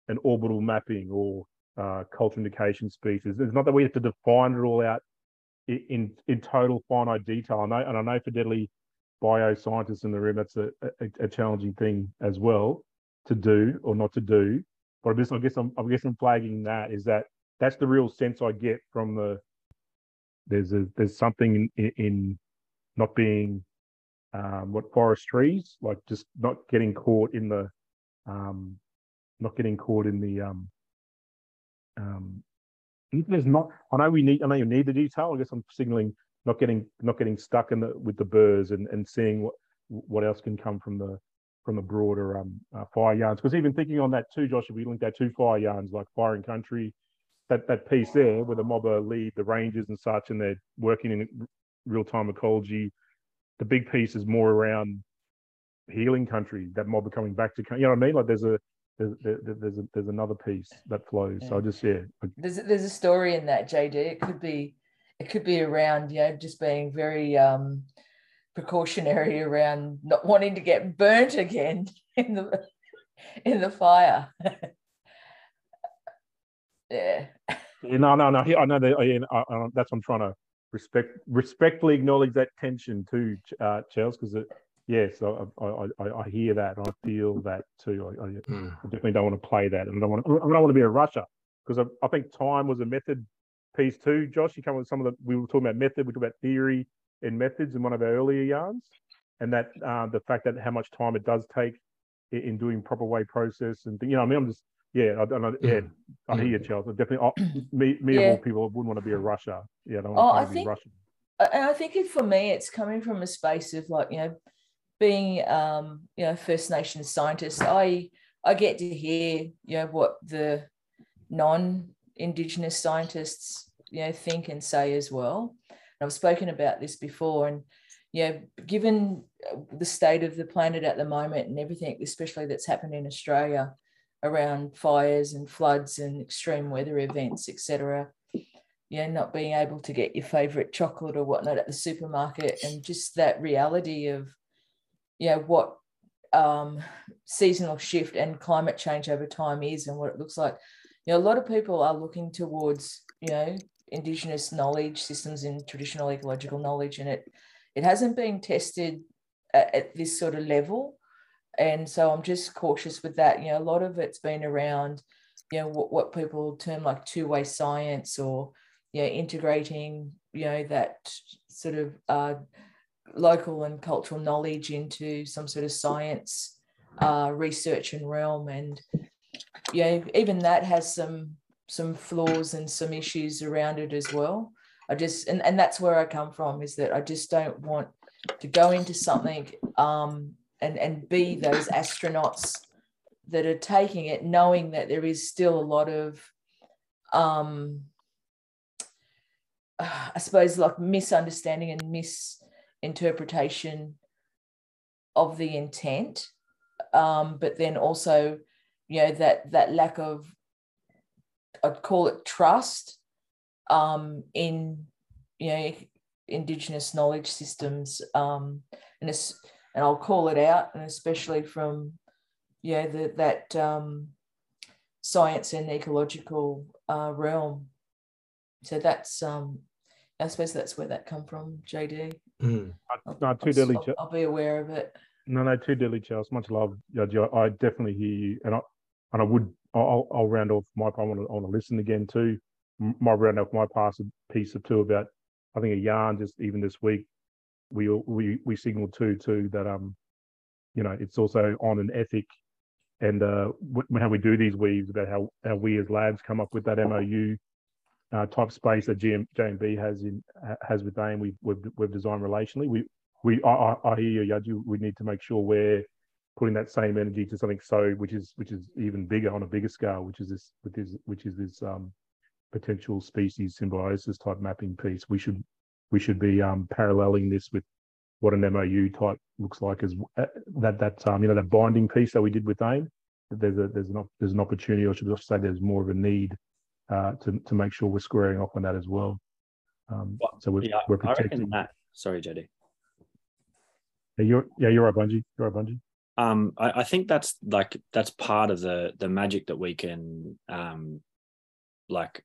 an orbital mapping or uh, culture indication species. It's not that we have to define it all out in in total finite detail. I know, and I know for Deadly bioscientists in the room, that's a, a, a, challenging thing as well to do or not to do. But I guess, I guess I'm, I guess I'm flagging that is that that's the real sense I get from the there's a there's something in, in not being um, what forest trees like just not getting caught in the um, not getting caught in the um, um, there's not I know we need I know you need the detail I guess I'm signaling not getting not getting stuck in the with the burrs and, and seeing what what else can come from the from the broader um, uh, fire yarns. Because even thinking on that too, Josh, if we link that to fire yarns like Fire and Country, that that piece there where the mobber lead the rangers and such, and they're working in real time ecology. The big piece is more around healing country, that mobber coming back to, you know what I mean? Like there's a there's there, there's a, there's another piece that flows. Yeah. So I just yeah. There's there's a story in that JD. It could be it could be around you know just being very um precautionary around not wanting to get burnt again <laughs> in the in the fire. <laughs> yeah. No, no, no. I know that. I, I, that's what I'm trying to respect respectfully acknowledge that tension too, uh, Chels, because yes, I, I, I, hear that and I feel that too. I, I, mm. I, definitely don't want to play that, and I don't want to, I don't want to be a rusher because I, I, think time was a method piece too. Josh, you come with some of the we were talking about method, we talked about theory and methods in one of our earlier yarns, and that uh, the fact that how much time it does take in, in doing proper way process and you know, I mean, I'm just yeah, I, I, yeah, mm. I hear you, Chels. I definitely, oh, <clears throat> me, me yeah. of all people, wouldn't want to be a rusher. Yeah, I don't want, oh, I to think, be And I think it, for me, it's coming from a space of like you know, being um, you know First Nations scientist. I I get to hear you know what the non-indigenous scientists you know think and say as well. And I've spoken about this before, and yeah, given the state of the planet at the moment and everything, especially that's happened in Australia around fires and floods and extreme weather events, etc. You know, not being able to get your favorite chocolate or whatnot at the supermarket, and just that reality of, you know, what um, seasonal shift and climate change over time is and what it looks like. You know, a lot of people are looking towards, you know, indigenous knowledge systems and traditional ecological knowledge, and it it hasn't been tested at, at this sort of level and so I'm just cautious with that. You know, a lot of it's been around, you know, what, what people term like two-way science or, you know, integrating, you know, that sort of uh, local and cultural knowledge into some sort of science uh, research and realm. And, know, even that has some some flaws and some issues around it as well. I just and, and that's where I come from is that I just don't want to go into something um, and and be those astronauts that are taking it knowing that there is still a lot of um <sighs> i suppose like misunderstanding and misinterpretation of the intent um but then also you know that that lack of i'd call it trust um in you know indigenous knowledge systems um and it's and I'll call it out, and especially from yeah the, that um, science and ecological uh, realm. So that's um, I suppose that's where that come from, JD. Mm. No, too deadly. I'll, I'll, be aware of it. No, no, too deadly, Chels. Much love, Judge. I definitely hear you, and I and I would. I'll, I'll round off my. I want to. I want to listen again too. My round off my pass piece of two about. I think a yarn just even this week we we we signaled too too that um you know it's also on an ethic and uh how we do these weaves about how how we as labs come up with that MOU uh, type space that GM, JMB has in has with AIME. We've, we've we've designed relationally. We we I, I hear you, Yaji. We need to make sure we're putting that same energy to something so which is which is even bigger on a bigger scale, which is this which is which is this um potential species symbiosis type mapping piece. We should we should be um, paralleling this with what an MOU type looks like as uh, that that um, you know that binding piece that we did with AIME. There's a there's an there's an opportunity, or should I say, there's more of a need uh, to to make sure we're squaring off on that as well. Um, so we're, yeah, we're protecting that. Sorry, JD. Yeah, you're yeah you're right, Bungie. You're right, Bungie. Um, I, I think that's like that's part of the the magic that we can um, like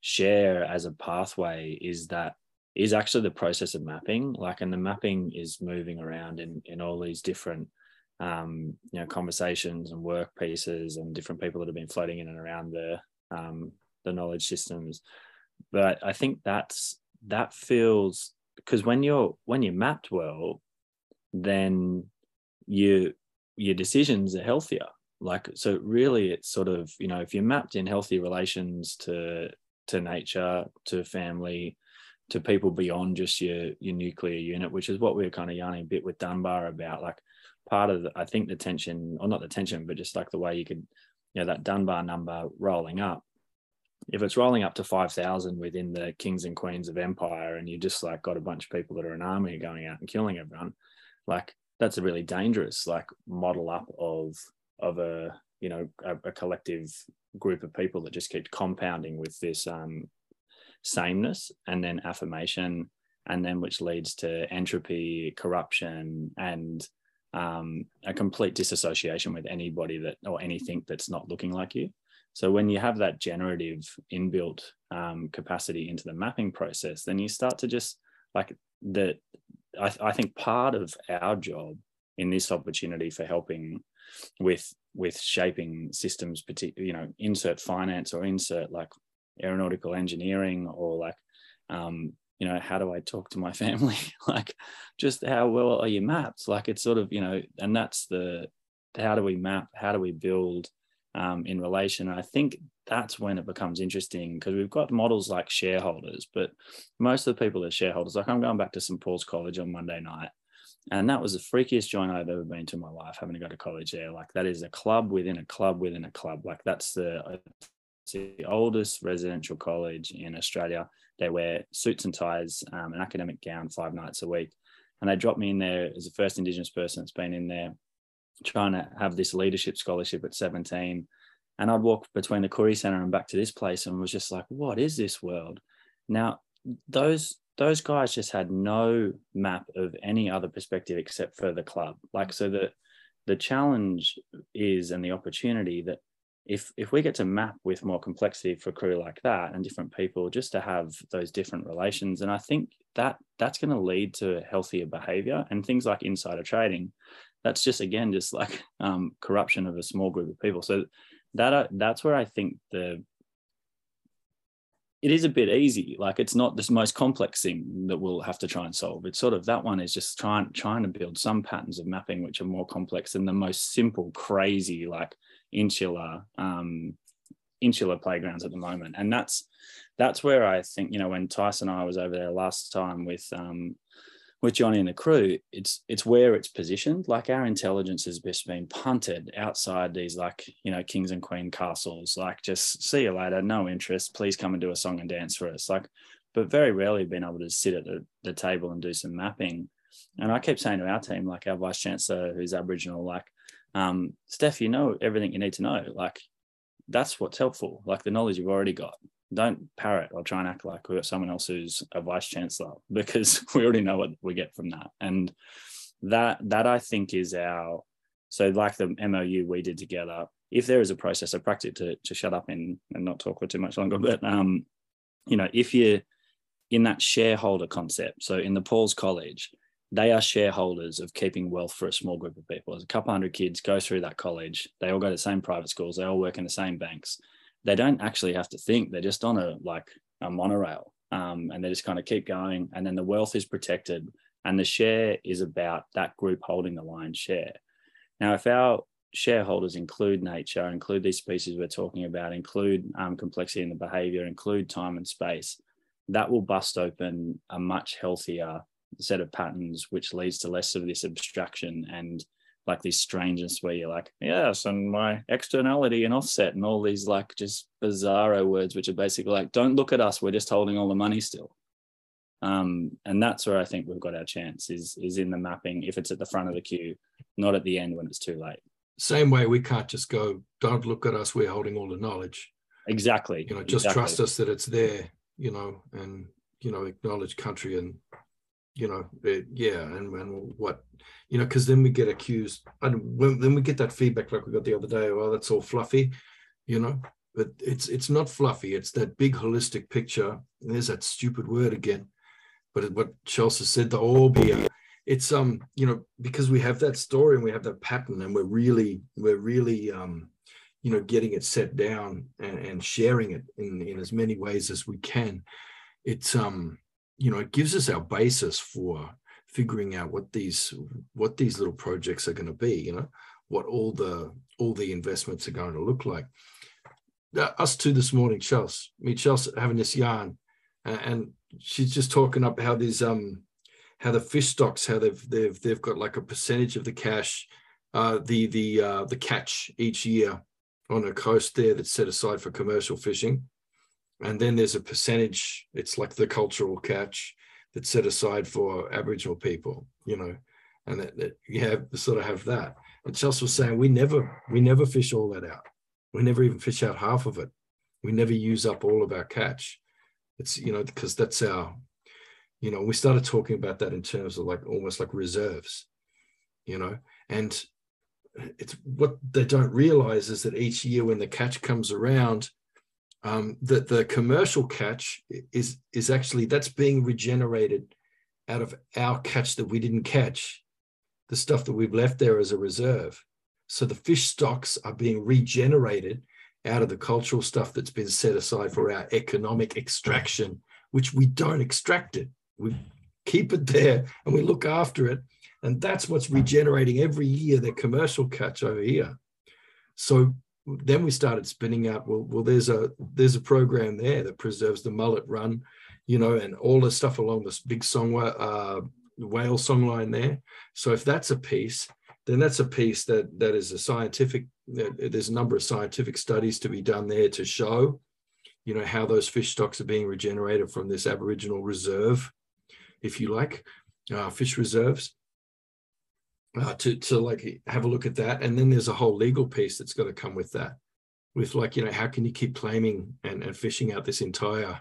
share as a pathway is that is actually the process of mapping like and the mapping is moving around in in all these different um, you know conversations and work pieces and different people that have been floating in and around the um, the knowledge systems but i think that's that feels because when you're when you're mapped well then you your decisions are healthier like so really it's sort of you know if you're mapped in healthy relations to to nature to family to people beyond just your your nuclear unit, which is what we are kind of yarning a bit with Dunbar about. Like part of the, I think the tension, or not the tension, but just like the way you could, you know, that Dunbar number rolling up. If it's rolling up to five thousand within the kings and queens of empire, and you just like got a bunch of people that are an army going out and killing everyone, like that's a really dangerous like model up of of a you know a, a, collective group of people that just keep compounding with this um, sameness and then affirmation and then which leads to entropy corruption and um, a complete disassociation with anybody that or anything that's not looking like you so when you have that generative inbuilt um, capacity into the mapping process then you start to just like the I, I think part of our job in this opportunity for helping with with shaping systems you know insert finance or insert like aeronautical engineering or like um, you know how do i talk to my <laughs> family? Like just how well are you mapped? Like it's sort of you know and that's the how do we map? How do we build um, in relation i think that's when it becomes interesting because we've got models like shareholders but most of the people that are shareholders like i'm going back to st paul's college on monday night and that was the freakiest joint I've ever been to in my life, having to go to college there. Like that is a club within a club within a club. Like that's the, the oldest residential college in Australia. They wear suits and ties, um, an academic gown five nights a week. And they dropped me in there as the first Indigenous person that's been in there, trying to have this leadership scholarship at 17. And I'd walk between the Koori Centre and back to this place and was just like, what is this world? Now, those those guys just had no map of any other perspective except for the club. Like so the the challenge is and the opportunity that if if we get to map with more complexity for crew like that and different people just to have those different relations and i think that that's going to lead to healthier behavior and things like insider trading that's just again just like um, corruption of a small group of people. So that uh, that's where i think the it is a bit easy. Like it's not this most complex thing that we'll have to try and solve. It's sort of that one is just trying trying to build some patterns of mapping which are more complex than the most simple crazy like insular um, insular playgrounds at the moment, and that's that's where I think you know when Tyson and I was over there last time with um, with Johnny and the crew, it's it's where it's positioned. Like our intelligence has just been punted outside these like you know kings and queen castles. Like just see you later, no interest. Please come and do a song and dance for us. Like, but very rarely been able to sit at the, the table and do some mapping. And I keep saying to our team, like our vice chancellor, who's Aboriginal, like um, Steph, you know everything you need to know. Like that's what's helpful. Like the knowledge you've already got. Don't parrot or try and act like we're someone else who's a vice chancellor <laughs> because we already know what we get from that. And that that I think is our so like the MOU we did together. If there is a process, I practice to to shut up and and not talk for too much longer. But um, you know, if you're in that shareholder concept, so in the Paul's College, they are shareholders of keeping wealth for a small group of people. There's a couple hundred kids go through that college. They all go to the same private schools. They all work in the same banks. They don't actually have to think. They're just on a like a monorail, um, and they just kind of keep going. And then the wealth is protected, and the share is about that group holding the lion's share. Now, if our shareholders include nature, include these species we're talking about, include um, complexity in the behavior, include time and space, that will bust open a much healthier set of patterns, which leads to less of this abstraction and like this strangeness where you're like, yes, and my externality and offset and all these like just bizarro words, which are basically like, don't look at us, we're just holding all the money still. Um, and that's where I think we've got our chance is is in the mapping if it's at the front of the queue, not at the end when it's too late. Same way we can't just go, don't look at us, we're holding all the knowledge. Exactly. You know, just exactly. trust us that it's there, you know, and you know, acknowledge country and you know, it, yeah, and, and what, you know, because then we get accused, and when, then we get that feedback like we got the other day. Well, that's all fluffy, you know, but it's it's not fluffy. It's that big holistic picture. And there's that stupid word again, but what Chelsea said, the orbia. It's um, you know, because we have that story and we have that pattern, and we're really we're really um, you know, getting it set down and, and sharing it in in as many ways as we can. It's um you know, it gives us our basis for figuring out what these what these little projects are going to be. You know, what all the all the investments are going to look like. Uh, us two this morning, Chelsea, me Chelsea having this yarn, and, and she's just talking up how these um how the fish stocks how they've they've they've got like a percentage of the cash uh the the uh the catch each year on a coast there that's set aside for commercial fishing and then there's a percentage it's like the cultural catch that's set aside for aboriginal people you know and that, that you have sort of have that And Chelsea was saying we never we never fish all that out. We never even fish out half of it. We never use up all of our catch. It's you know because that's our you know we started talking about that in terms of like almost like reserves you know and it's what they don't realize is that each year when the catch comes around um, that the commercial catch is is actually that's being regenerated out of our catch that we didn't catch the stuff that we've left there as a reserve. So the fish stocks are being regenerated out of the cultural stuff that's been set aside for our economic extraction which we don't extract it. We keep it there and we look after it. And that's what's regenerating every year the commercial catch over here. So then we started spinning out well well there's a there's a program there that preserves the mullet run you know and all the stuff along this big song uh, whale songline there. So if that's a piece then that's a piece that that is a scientific there's a number of scientific studies to be done there to show you know how those fish stocks are being regenerated from this aboriginal reserve if you like uh, fish reserves uh, to to like have a look at that. And then there's a whole legal piece that's got to come with that with like you know how can you keep claiming and, and fishing out this entire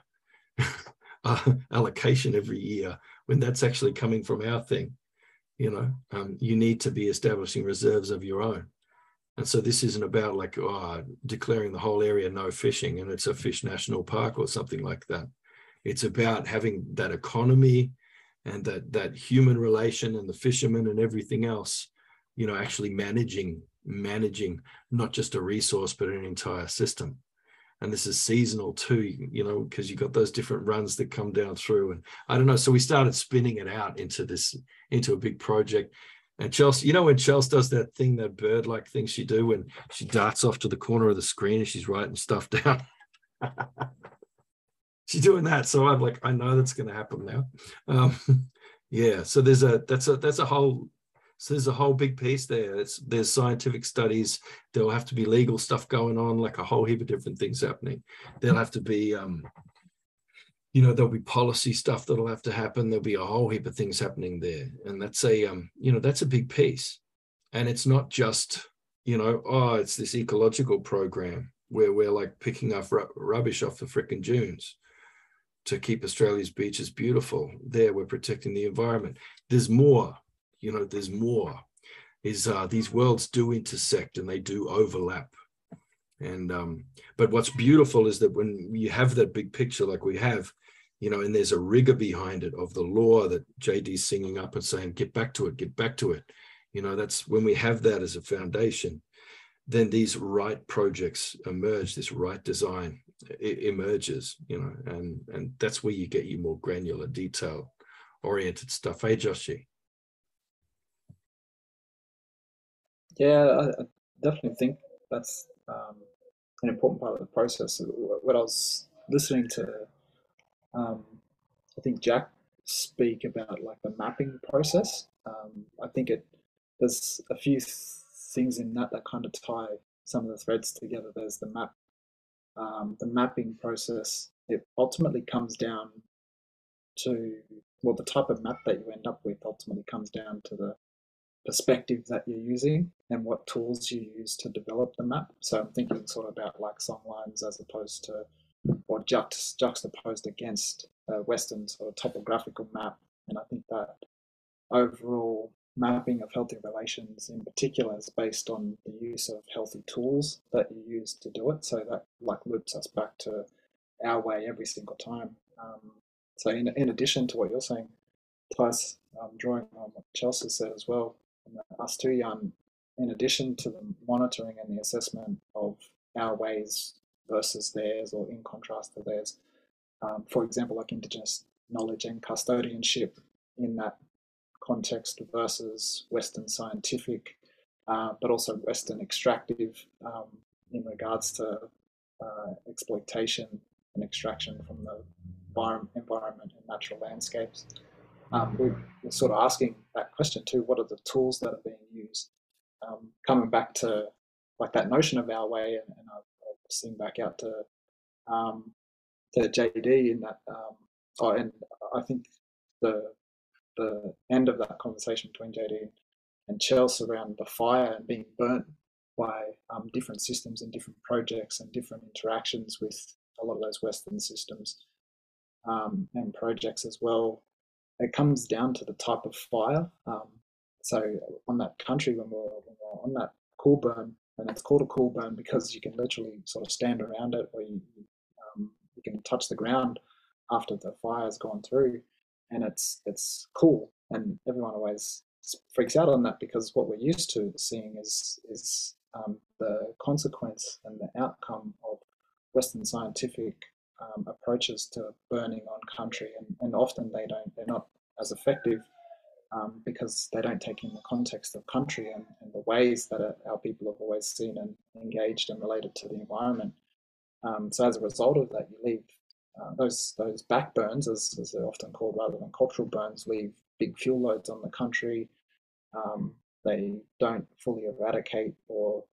<laughs> uh, allocation every year when that's actually coming from our thing you know? Um, you need to be establishing reserves of your own. And so this isn't about like oh, declaring the whole area no fishing and it's a fish national park or something like that. It's about having that economy and that that human relation and the fishermen and everything else you know actually managing managing not just a resource but an entire system. And this is seasonal too you know because you've got those different runs that come down through and i don't know so we started spinning it out into this into a big project. And chelsea you know when chelsea does that thing that bird like thing she do when she darts off to the corner of the screen and she's writing stuff <laughs> down <laughs> she's doing that. So I'm like, I know that's going to happen now. Um, <laughs> yeah. So there's a that's a that's a whole so there's a whole big piece there. It's there's scientific studies. There'll have to be legal stuff going on, like a whole heap of different things happening. There'll have to be um, you know, there'll be policy stuff that'll have to happen. There'll be a whole heap of things happening there. And that's a um, you know, that's a big piece. And it's not just, you know, oh, it's this ecological program where we're like picking up rubbish off the frickin' dunes to keep Australia's beaches beautiful. There, we're protecting the environment. There's more, you know, there's more. Is uh, these worlds do intersect and they do overlap. And um, but what's beautiful is that when you have that big picture like we have, you know, and there's a rigor behind it of the law that JD's singing up and saying, get back to it, get back to it. You know, that's when we have that as a foundation, then these right projects emerge, this right design emerges, you know, and and that's where you get your more granular, detail oriented stuff. Hey, Joshy. Yeah, I definitely think that's um, an important part of the process. When I was listening to, um, I think Jack speak about like the mapping process. Um, I think it there's a few things in that that kind of tie some of the threads together. There's the map um, the mapping process, it ultimately comes down to, well, the type of map that you end up with ultimately comes down to the perspective that you're using and what tools you use to develop the map. So I'm thinking sort of about like songlines as opposed to, or juxt, juxtaposed against a Western sort of topographical map. And I think that overall mapping of healthy relations in particular is based on the use of healthy tools that you use to do it. So that like loops us back to our way every single time. Um, so in, in addition to what you're saying, Tice, um, drawing on what Chelsea said as well, us too, Jan, in addition to the monitoring and the assessment of our ways versus theirs or in contrast to theirs, um, for example, like Indigenous knowledge and custodianship in that context versus Western scientific, uh, but also Western extractive um, in regards to uh, exploitation and extraction from the environment and natural landscapes. Um, we're, sort of asking that question too what are the tools that are being used? Um, coming back to like that notion of our way, and, and I'll, I'll sing back out to um, to JD in that. Um, oh, and I think the the end of that conversation between JD and Chelsea around the fire and being burnt by um, different systems and different projects and different interactions with a lot of those Western systems um, and projects as well. It comes down to the type of fire. Um, so on that country, when we're, when we're, on that cool burn, and it's called a cool burn because you can literally sort of stand around it, or you, um, you can touch the ground after the fire's gone through, and it's it's cool. And everyone always freaks out on that because what we're used to seeing is is um, the consequence and the outcome of Western scientific um, approaches to burning on country, and, and often they don't they're not as effective um, because they don't take in the context of country and, and the ways that our people have always seen and engaged and related to the environment. Um, so as a result of that, you leave uh, those those backburns, as, as they're often called, rather than cultural burns, leave big fuel loads on the country. Um, they don't fully eradicate or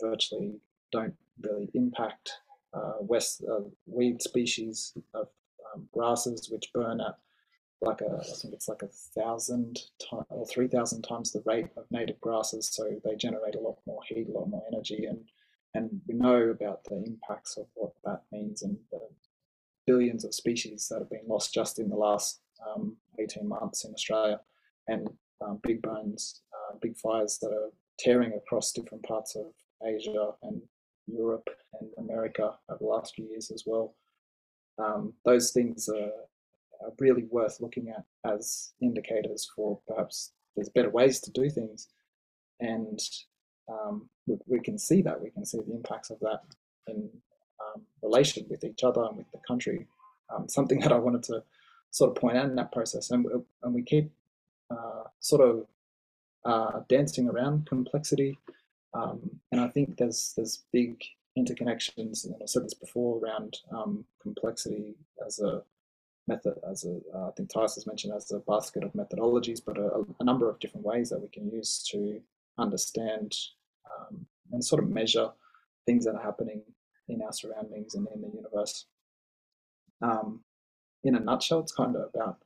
virtually don't really impact uh, west uh, weed species of um, grasses which burn at like a I think it's like a thousand time, or three thousand times the rate of native grasses. So they generate a lot more heat, a lot more energy, and and we know about the impacts of what that means and the billions of species that have been lost just in the last um, 18 months in Australia, and um, big burns, uh, big fires that are tearing across different parts of Asia and Europe and America over the last few years as well. Um, those things are, are, really worth looking at as indicators for perhaps there's better ways to do things. And um, we, we, can see that, we can see the impacts of that in um, relation with each other and with the country. Um, something that I wanted to sort of point out in that process. And, and we keep uh, sort of uh, dancing around complexity. Um, and I think there's there's big interconnections, and I said this before around um, complexity as a method, as a uh, I think Tyus has mentioned as a basket of methodologies, but a, a, number of different ways that we can use to understand um, and sort of measure things that are happening in our surroundings and in the universe. Um, in a nutshell, it's kind of about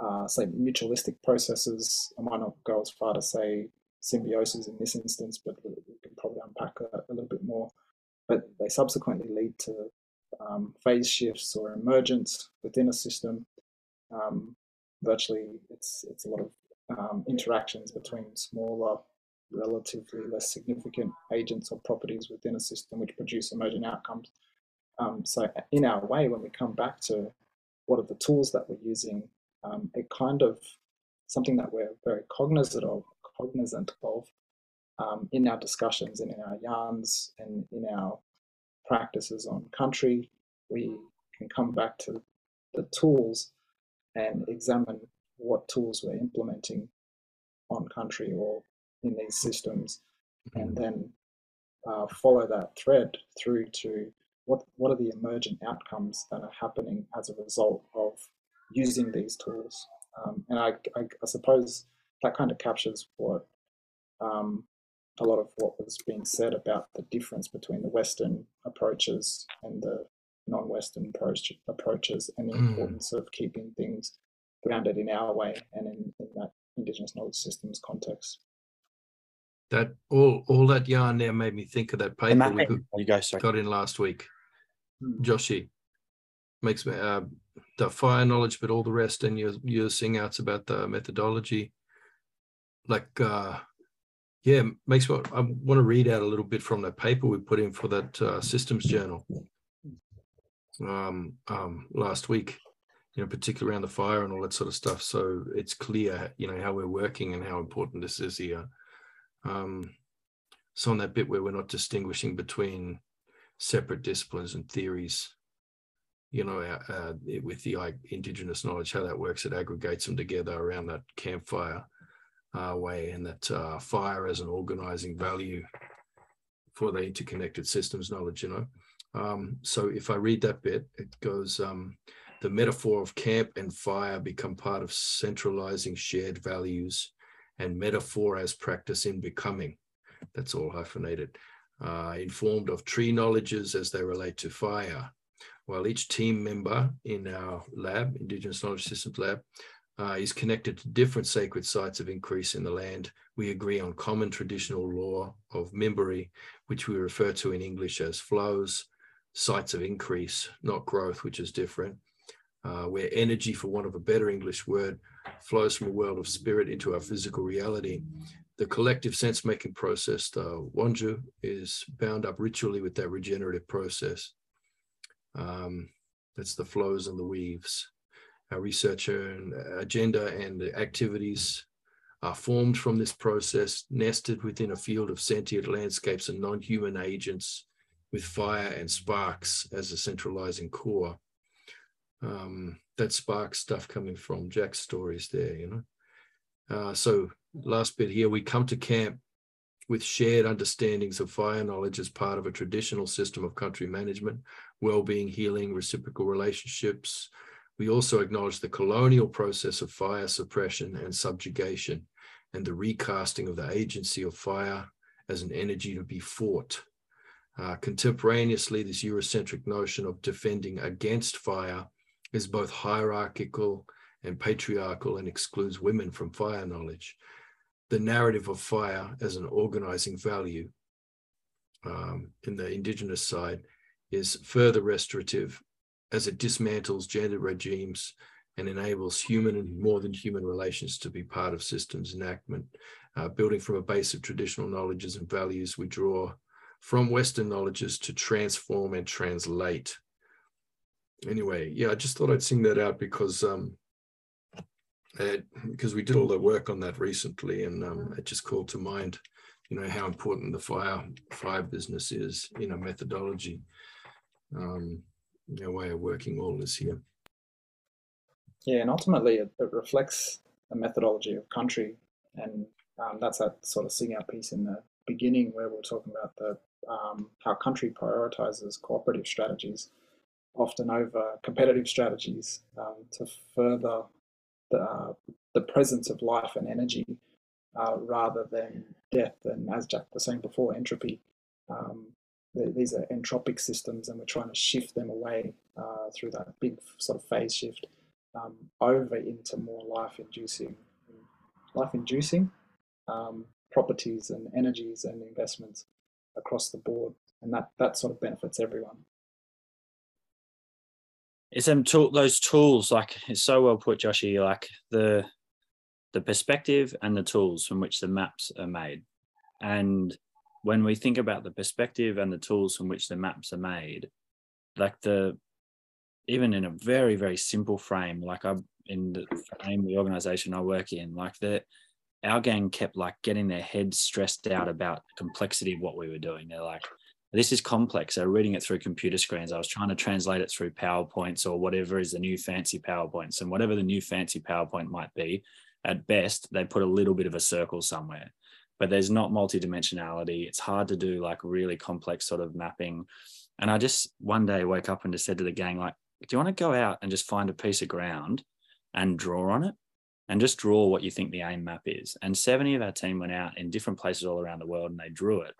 uh, say mutualistic processes. I might not go as far to say symbiosis in this instance, but we can probably unpack that a little bit more. But they subsequently lead to um, phase shifts or emergence within a system. Um, virtually, it's it's a lot of um, interactions between smaller, relatively less significant agents or properties within a system which produce emergent outcomes. Um, so, in our way, when we come back to what are the tools that we're using um, it kind of something that we're very cognizant of, cognizant of um, in our discussions and in our yarns and in our practices on country. We can come back to the tools and examine what tools we're implementing on country or in these systems, and mm-hmm. then uh, follow that thread through to what what are the emergent outcomes that are happening as a result of using these tools. Um, and I, I, I, suppose that kind of captures what um, a lot of what was being said about the difference between the Western approaches and the non-Western approach, approaches and the mm. importance of keeping things grounded in our way and in, in that Indigenous knowledge systems context. That all all that yarn there made me think of that paper we got, you go, got in last week. Mm. Joshi makes me uh, the fire knowledge, but all the rest, and your your sing outs about the methodology. Like, uh, yeah, makes what I want to read out a little bit from that paper we put in for that uh, systems journal um, um, last week. You know, particularly around the fire and all that sort of stuff. So it's clear, you know, how we're working and how important this is here. Um, so on that bit where we're not distinguishing between separate disciplines and theories you know, uh, uh, with the indigenous knowledge, how that works, it aggregates them together around that campfire uh, way and that uh, fire as an organizing value for the interconnected systems knowledge, you know. Um, so if I read that bit, it goes, um, the metaphor of camp and fire become part of centralizing shared values and metaphor as practice in becoming. That's all hyphenated. Uh, informed of tree knowledges as they relate to fire, while each team member in our lab, Indigenous Knowledge Systems Lab, uh, is connected to different sacred sites of increase in the land. We agree on common traditional law of Mimberi, which we refer to in English as flows, sites of increase, not growth, which is different, uh, where energy, for want of a better English word, flows from a world of spirit into our physical reality. The collective sense making process, the Wanju, is bound up ritually with that regenerative process. Um, that's the flows and the weaves. Our research and agenda and activities are formed from this process, nested within a field of sentient landscapes and non human agents, with fire and sparks as a centralizing core. Um, that sparks stuff coming from Jack's stories there, you know. Uh, so, last bit here we come to camp with shared understandings of fire knowledge as part of a traditional system of country management, well-being, healing, reciprocal relationships. We also acknowledge the colonial process of fire suppression and subjugation and the recasting of the agency of fire as an energy to be fought. Uh, contemporaneously, this Eurocentric notion of defending against fire is both hierarchical and patriarchal and excludes women from fire knowledge the narrative of fire as an organizing value um, in the indigenous side is further restorative as it dismantles gender regimes and enables human and more than human relations to be part of systems enactment. Uh, building from a base of traditional knowledges and values, we draw from Western knowledges to transform and translate. Anyway, yeah, I just thought I'd sing that out because um, because we did all the work on that recently, and um, it just called to mind, you know, how important the fire fire business is in a methodology, um, you know, way of working all this here. Yeah, and ultimately it, it reflects a methodology of country, and um, that's that sort of sing out piece in the beginning where we're talking about the um, how country prioritizes cooperative strategies often over competitive strategies um, to further the, the presence of life and energy uh, rather than death. And as Jack was saying before, entropy. Um, these are entropic systems, and we're trying to shift them away uh, through that big sort of phase shift um, over into more life-inducing, life-inducing um, properties and energies and investments across the board, and that that sort of benefits everyone it's them tool those tools like it's so well put joshy like the the perspective and the tools from which the maps are made. And when we think about the perspective and the tools from which the maps are made like the even in a very very simple frame like i in the frame the organization i work in like the our gang kept like getting their heads stressed out about the complexity of what we were doing. They're like this is complex. They're reading it through computer screens. I was trying to translate it through PowerPoints or whatever is the new fancy PowerPoints. And whatever the new fancy PowerPoint might be, at best, they put a little bit of a circle somewhere. But there's not multidimensionality. It's hard to do like really complex sort of mapping. And I just one day woke up and just said to the gang, like, do you want to go out and just find a piece of ground and draw on it? and just draw what you think the AIME map is. And 70 of our team went out in different places all around the world and they drew it.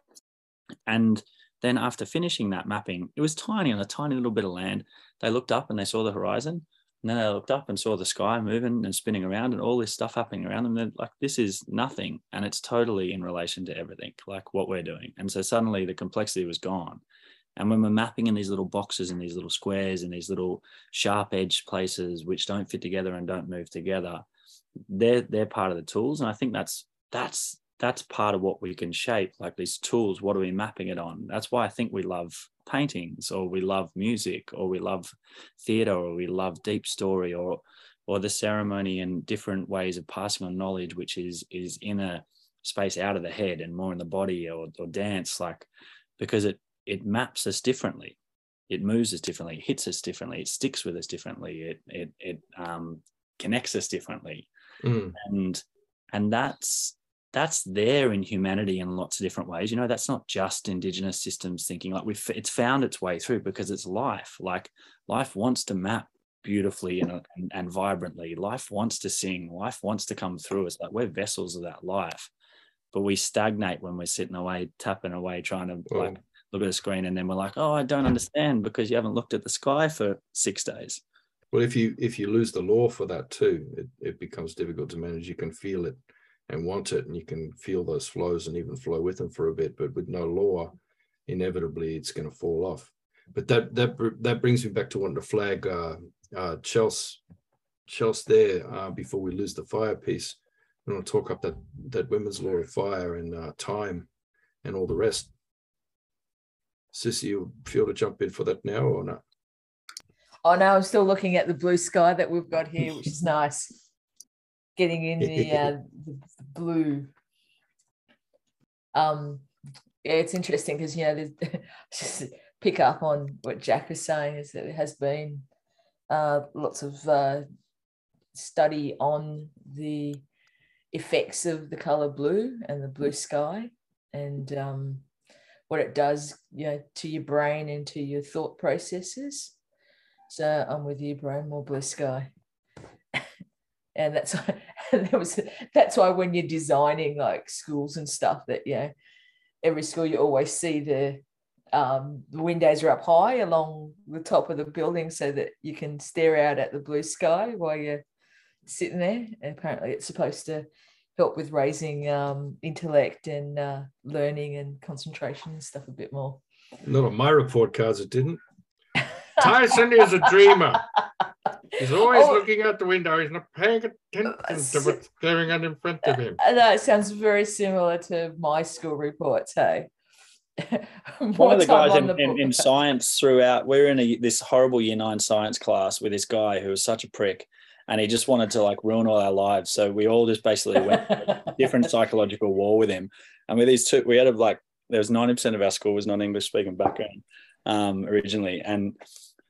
And then after finishing that mapping, it was tiny on a tiny little bit of land. They looked up and they saw the horizon. And then they looked up and saw the sky moving and spinning around and all this stuff happening around them. They're like, this is nothing. And it's totally in relation to everything, like what we're doing. And so suddenly the complexity was gone. And when we're mapping in these little boxes and these little squares and these little sharp edge places which don't fit together and don't move together, they're they're part of the tools. And I think that's that's that's part of what we can shape like these tools what are we mapping it on? That's why i think we love paintings or we love music or we love theater or we love deep story or or the ceremony and different ways of passing on knowledge which is is in a space out of the head and more in the body or, or dance like because it it maps us differently. It moves us differently it hits us differently it sticks with us differently it it, it um, connects us differently. Mm. and and that's that's there in humanity in lots of different ways. You know, that's not just indigenous systems thinking. Like we've, it's found its way through because it's life. Like life wants to map beautifully and, and, and vibrantly. Life wants to sing. Life wants to come through us. Like we're vessels of that life, but we stagnate when we're sitting away, tapping away, trying to like look at a screen, and then we're like, oh, I don't understand because you haven't looked at the sky for six days. Well, if you if you lose the law for that too, it, it becomes difficult to manage. You can feel it and want it, and you can feel those flows and even flow with them for a bit. But with no law, inevitably it's going to fall off. But that that that brings me back to wanting to flag uh, uh, Chelsea, Chelsea there uh, before we lose the fire piece. We want to talk up that that women's law of fire and uh, time and all the rest. Sissy, you feel to jump in for that now or not? Oh no, I'm still looking at the blue sky that we've got here, which is <laughs> nice. Getting in the, <laughs> uh, the, the blue. Um, yeah, it's interesting because you know, <laughs> just pick up on what Jack was saying is that there has been uh, lots of uh, study on the effects of the color blue and the blue sky and um, what it does you know to your brain and to your thought processes so i'm with you brian more blue sky and that's why <laughs> that was that's why when you're designing like schools and stuff that you know every school you always see the um, the windows are up high along the top of the building so that you can stare out at the blue sky while you're sitting there. And apparently, it's supposed to help with raising um, intellect and uh, learning and concentration and stuff a bit more. Not on my report cards, it didn't. Tyson is a dreamer. <laughs> He's always oh, looking out the window. He's not paying attention to what's going on in front of him. No, it sounds very similar to my school reports. Hey, <laughs> one of the guys in, the in, in, <laughs> science throughout, we are in a, this horrible year nine science class with this guy who was such a prick and he just wanted to like ruin all our lives. So we all just basically went <laughs> different psychological war with him. And with these two, we had a, like, there was 90% of our school was non-English speaking background um, originally. And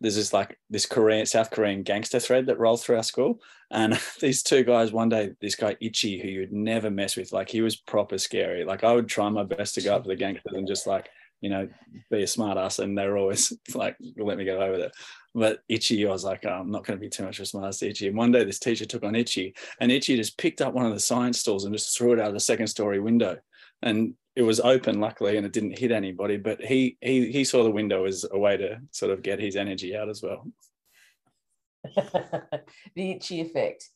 there's this like this Korean, South Korean gangster thread that rolls through our school. And <laughs> these two guys, one day, this guy Ichi, who you'd never mess with, like he was proper scary. Like I would try my best to go up to the gangsters and just like, you know, be a smart ass. And they're always <laughs> like, let me get over it. But Ichi, I was like, oh, I'm not going to be too much of a smart ass to Ichi. And one day this teacher took on Ichi and Ichi just picked up one of the science stools and just threw it out of the second story window. And it was open, luckily, and it didn't hit anybody. But he he he saw the window as a way to sort of get his energy out as well. <laughs> the Ichi effect.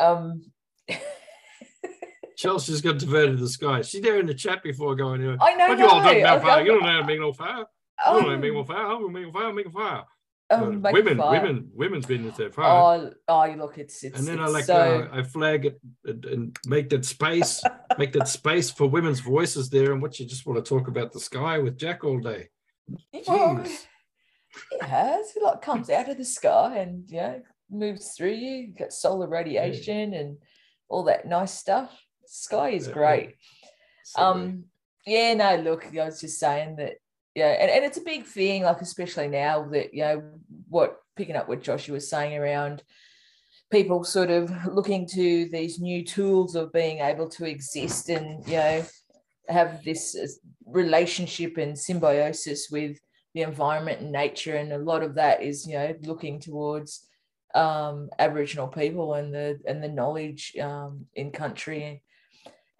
Um, <laughs> Chelsea's got diverted to the sky. She's there in the chat before going. I know. What no, you all talking about fire? You don't know how to make no fire. You don't know how to make no no fire. How to make no fire? Make a fire. Um, women, women, women's business there. Fire. Oh, oh, look, it's it's. and then I like so... uh, I flag it and, and make that space, <laughs> make that space for women's voices there. And what you just want to talk about the sky with Jack all day. Well, it has. It like comes out of the sky and yeah moves through you. You got solar radiation and all that nice stuff. Sky is Yeah, yeah. great. So, Um, yeah, no, look, I was just saying that, yeah, and, and it's a big thing, like especially now that, you know, what picking up what Joshua was saying around people sort of looking to these new tools of being able to exist and, you know, have this uh, relationship and symbiosis with the environment and nature. And a lot of that is, you know, looking towards um, Aboriginal people and the and the knowledge um, in country,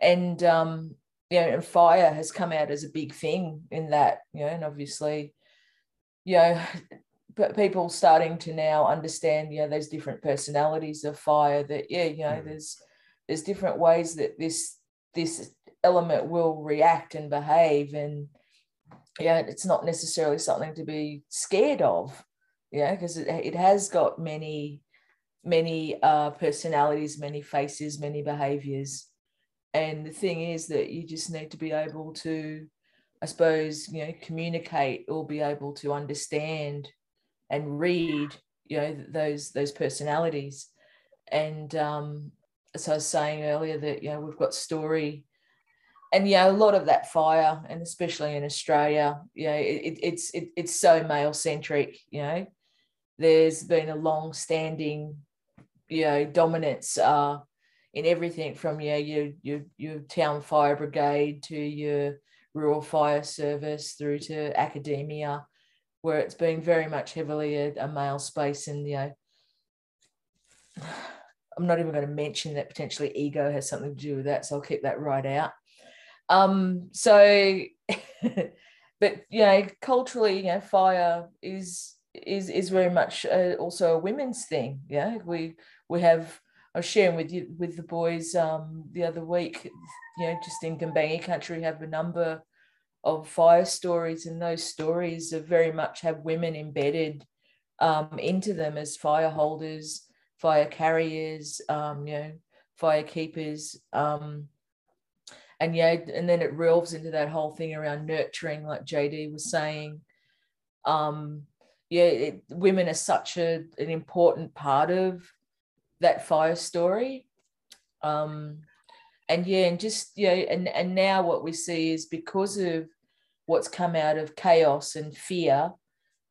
and um, you know, and fire has come out as a big thing in that, you know, and obviously, you know, but people starting to now understand, you know, those different personalities of fire. That yeah, you know, Mm. there's there's different ways that this this element will react and behave, and yeah, it's not necessarily something to be scared of yeah because it, it has got many many uh personalities many faces many behaviors and the thing is that you just need to be able to i suppose you know communicate or be able to understand and read you know those those personalities and um as i was saying earlier that you know we've got story and yeah, a lot of that fire, and especially in Australia, you know, it, it, it's it, it's so male centric. You know, there's been a long standing, you know, dominance uh, in everything from know, your your your town fire brigade to your rural fire service through to academia, where it's been very much heavily a, a male space, and you know. <sighs> I'm not even going to mention that potentially ego has something to do with that, so I'll keep that right out. Um, so, <laughs> but you know, culturally, you know, fire is is is very much uh, also a women's thing. Yeah, we we have. I was sharing with you with the boys um, the other week. You know, just in Gumbaynggirr country, have a number of fire stories, and those stories are very much have women embedded um, into them as fire holders, fire carriers, um, you know, fire keepers. Um, and yeah, and then it relves into that whole thing around nurturing, like JD was saying. Um, yeah, it, women are such a, an important part of that fire story. Um, and yeah, and just yeah, and and now what we see is because of what's come out of chaos and fear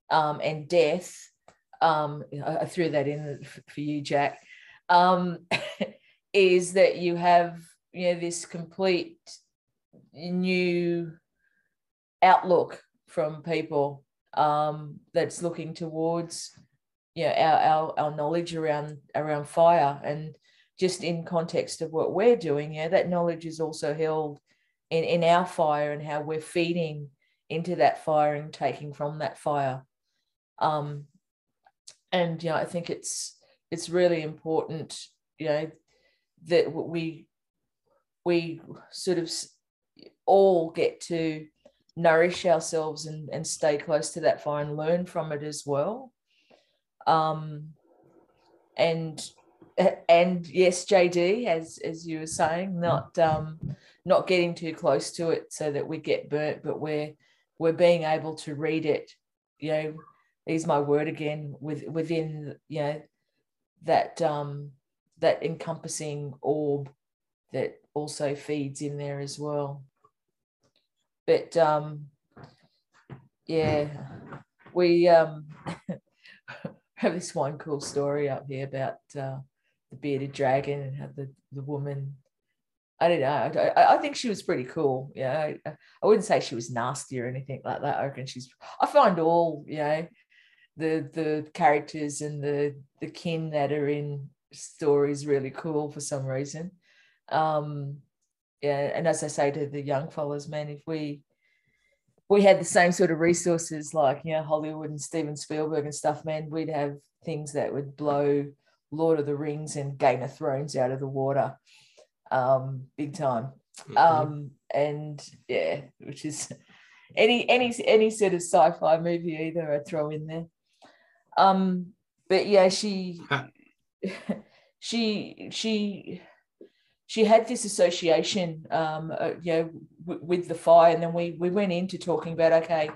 um, and death. Um, I threw that in for you, Jack. Um, <laughs> is that you have you know this complete new outlook from people um, that's looking towards you know our, our our knowledge around around fire and just in context of what we're doing yeah that knowledge is also held in in our fire and how we're feeding into that fire and taking from that fire um and you know i think it's it's really important you know that we we sort of all get to nourish ourselves and, and stay close to that fire and learn from it as well. Um, and and yes, JD, as as you were saying, not um, not getting too close to it so that we get burnt, but we're we're being able to read it. You know, is my word again with within you know that um, that encompassing orb that also feeds in there as well. But um, yeah, we um, <laughs> have this one cool story up here about uh, the bearded dragon and how the, the woman. I don't know. I, I think she was pretty cool. Yeah, I, I wouldn't say she was nasty or anything like that. I reckon she's. I find all you know, the the characters and the the kin that are in stories really cool for some reason. Um, yeah, and as I say to the young fellas, man, if we we had the same sort of resources like you know Hollywood and Steven Spielberg and stuff, man, we'd have things that would blow Lord of the Rings and Game of Thrones out of the water, um, big time. Mm-hmm. Um, and yeah, which is any any any sort of sci-fi movie either I throw in there. Um, but yeah, she <laughs> she she she had this association, um, uh, you know, w- with the fire, and then we we went into talking about okay,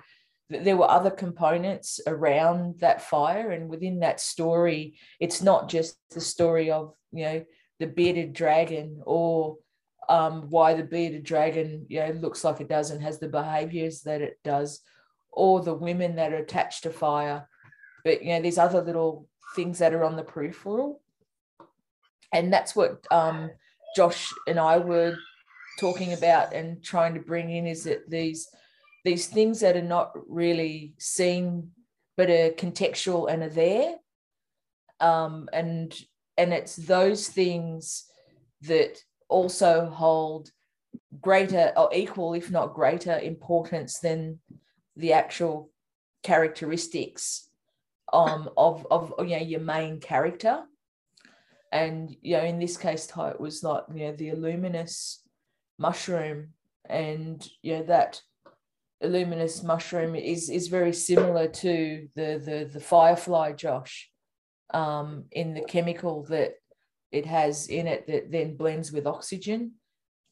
th- there were other components around that fire, and within that story, it's not just the story of you know the bearded dragon or um, why the bearded dragon you know looks like it does and has the behaviors that it does, or the women that are attached to fire, but you know these other little things that are on the peripheral, and that's what um, Josh and I were talking about and trying to bring in is that these these things that are not really seen but are contextual and are there. Um, and and it's those things that also hold greater or equal if not greater importance than the actual characteristics um, of of you know your main character and you know in this case it was like you know the Illuminous mushroom. And you know that Illuminous mushroom is is very similar to the the the firefly josh um, in the chemical that it has in it that then blends with oxygen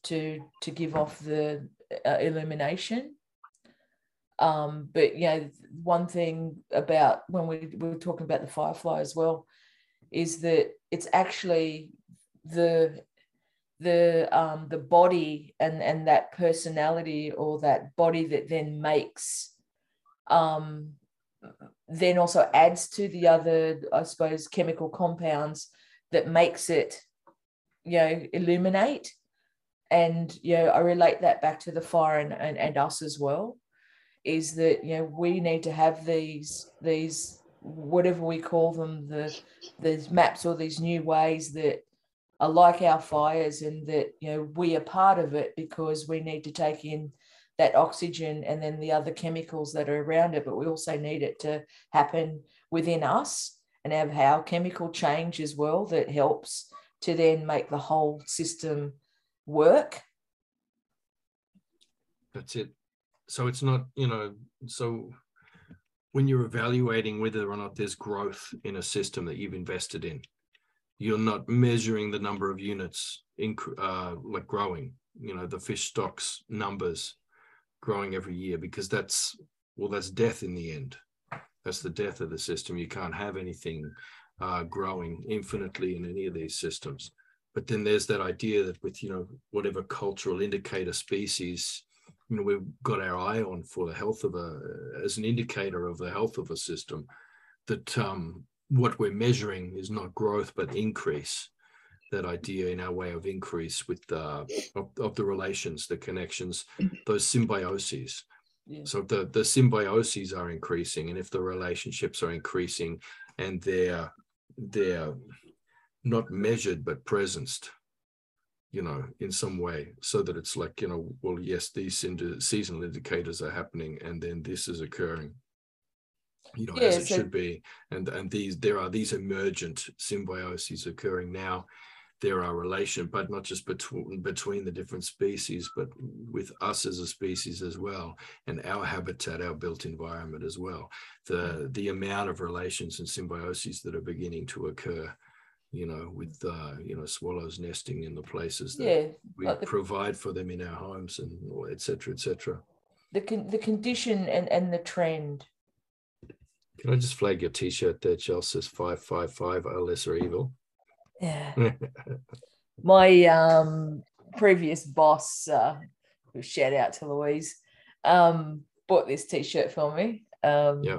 to to give off the uh, illumination. Um, but you know one thing about when we, we were talking about the firefly as well is that it's actually the the um the body and and that personality or that body that then makes um then also adds to the other i suppose chemical compounds that makes it you know illuminate. And you know i relate that back to the fire and, and, and us as well is that you know we need to have these these whatever we call them, the these maps or these new ways that are like our fires and that you know we are part of it because we need to take in that oxygen and then the other chemicals that are around it, but we also need it to happen within us and have how chemical change as well that helps to then make the whole system work. That's it. So it's not, you know, so when you're evaluating whether or not there's growth in a system that you've invested in, you're not measuring the number of units in, uh, like growing, you know, the fish stocks numbers growing every year because that's well, that's death in the end. That's the death of the system. You can't have anything uh, growing infinitely in any of these systems. But then there's that idea that with you know whatever cultural indicator species, you know we've got our eye on for the health of a as an indicator of the health of a system, that um, what we're measuring is not growth but increase that idea in our way of increase with the of, of the relations the connections those symbioses yeah. so the the symbioses are increasing and if the relationships are increasing and they're they're not measured but presenced you know in some way so that it's like you know well yes these seasonal indicators are happening and then this is occurring. You know yeah, as it so- should be. And and these there are these emergent symbioses occurring now. There are relation but not just between between the different species but with us as a species as well and our habitat our built environment as well. The mm. the amount of relations and symbioses that are beginning to occur you know with uh, you know swallows nesting in the places that yeah, we like the, provide for them in our homes and etc etc the con- the condition and and the trend can I just flag your T-shirt there, Chelsea? Says five five five. Oh, lesser evil. Yeah. <laughs> My um, previous boss, uh, shout out to Louise, um, bought this T-shirt for me. Um, yeah.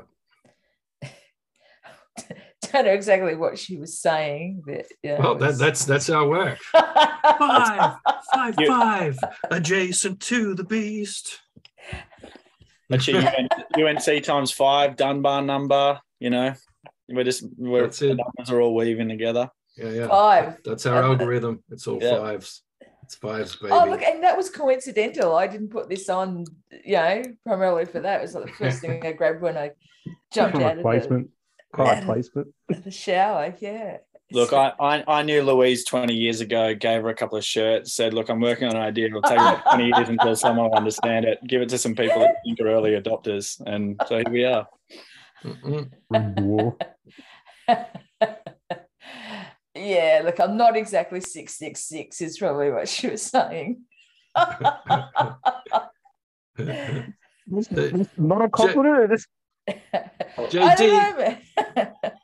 <laughs> don't know exactly what she was saying, but yeah. Well, that, that's that's our work. <laughs> five, five, five, adjacent to the beast. That's your UNC times five Dunbar number. You know, we're just we're the numbers are all weaving together. Yeah, yeah. Five. That's our algorithm. It's all yeah. fives. It's fives, baby. Oh, look, and that was coincidental. I didn't put this on, you know, primarily for that. It was like the first thing I grabbed when I jumped out placement. of the, placement. the shower. Yeah. Look, I, I, I knew Louise 20 years ago, gave her a couple of shirts, said, Look, I'm working on an idea. It'll take about <laughs> 20 years until someone will understand it. Give it to some people that think are early adopters. And so here we are. Mm-hmm. <laughs> yeah, look, I'm not exactly 666, is probably what she was saying. <laughs> not a compliment. JD,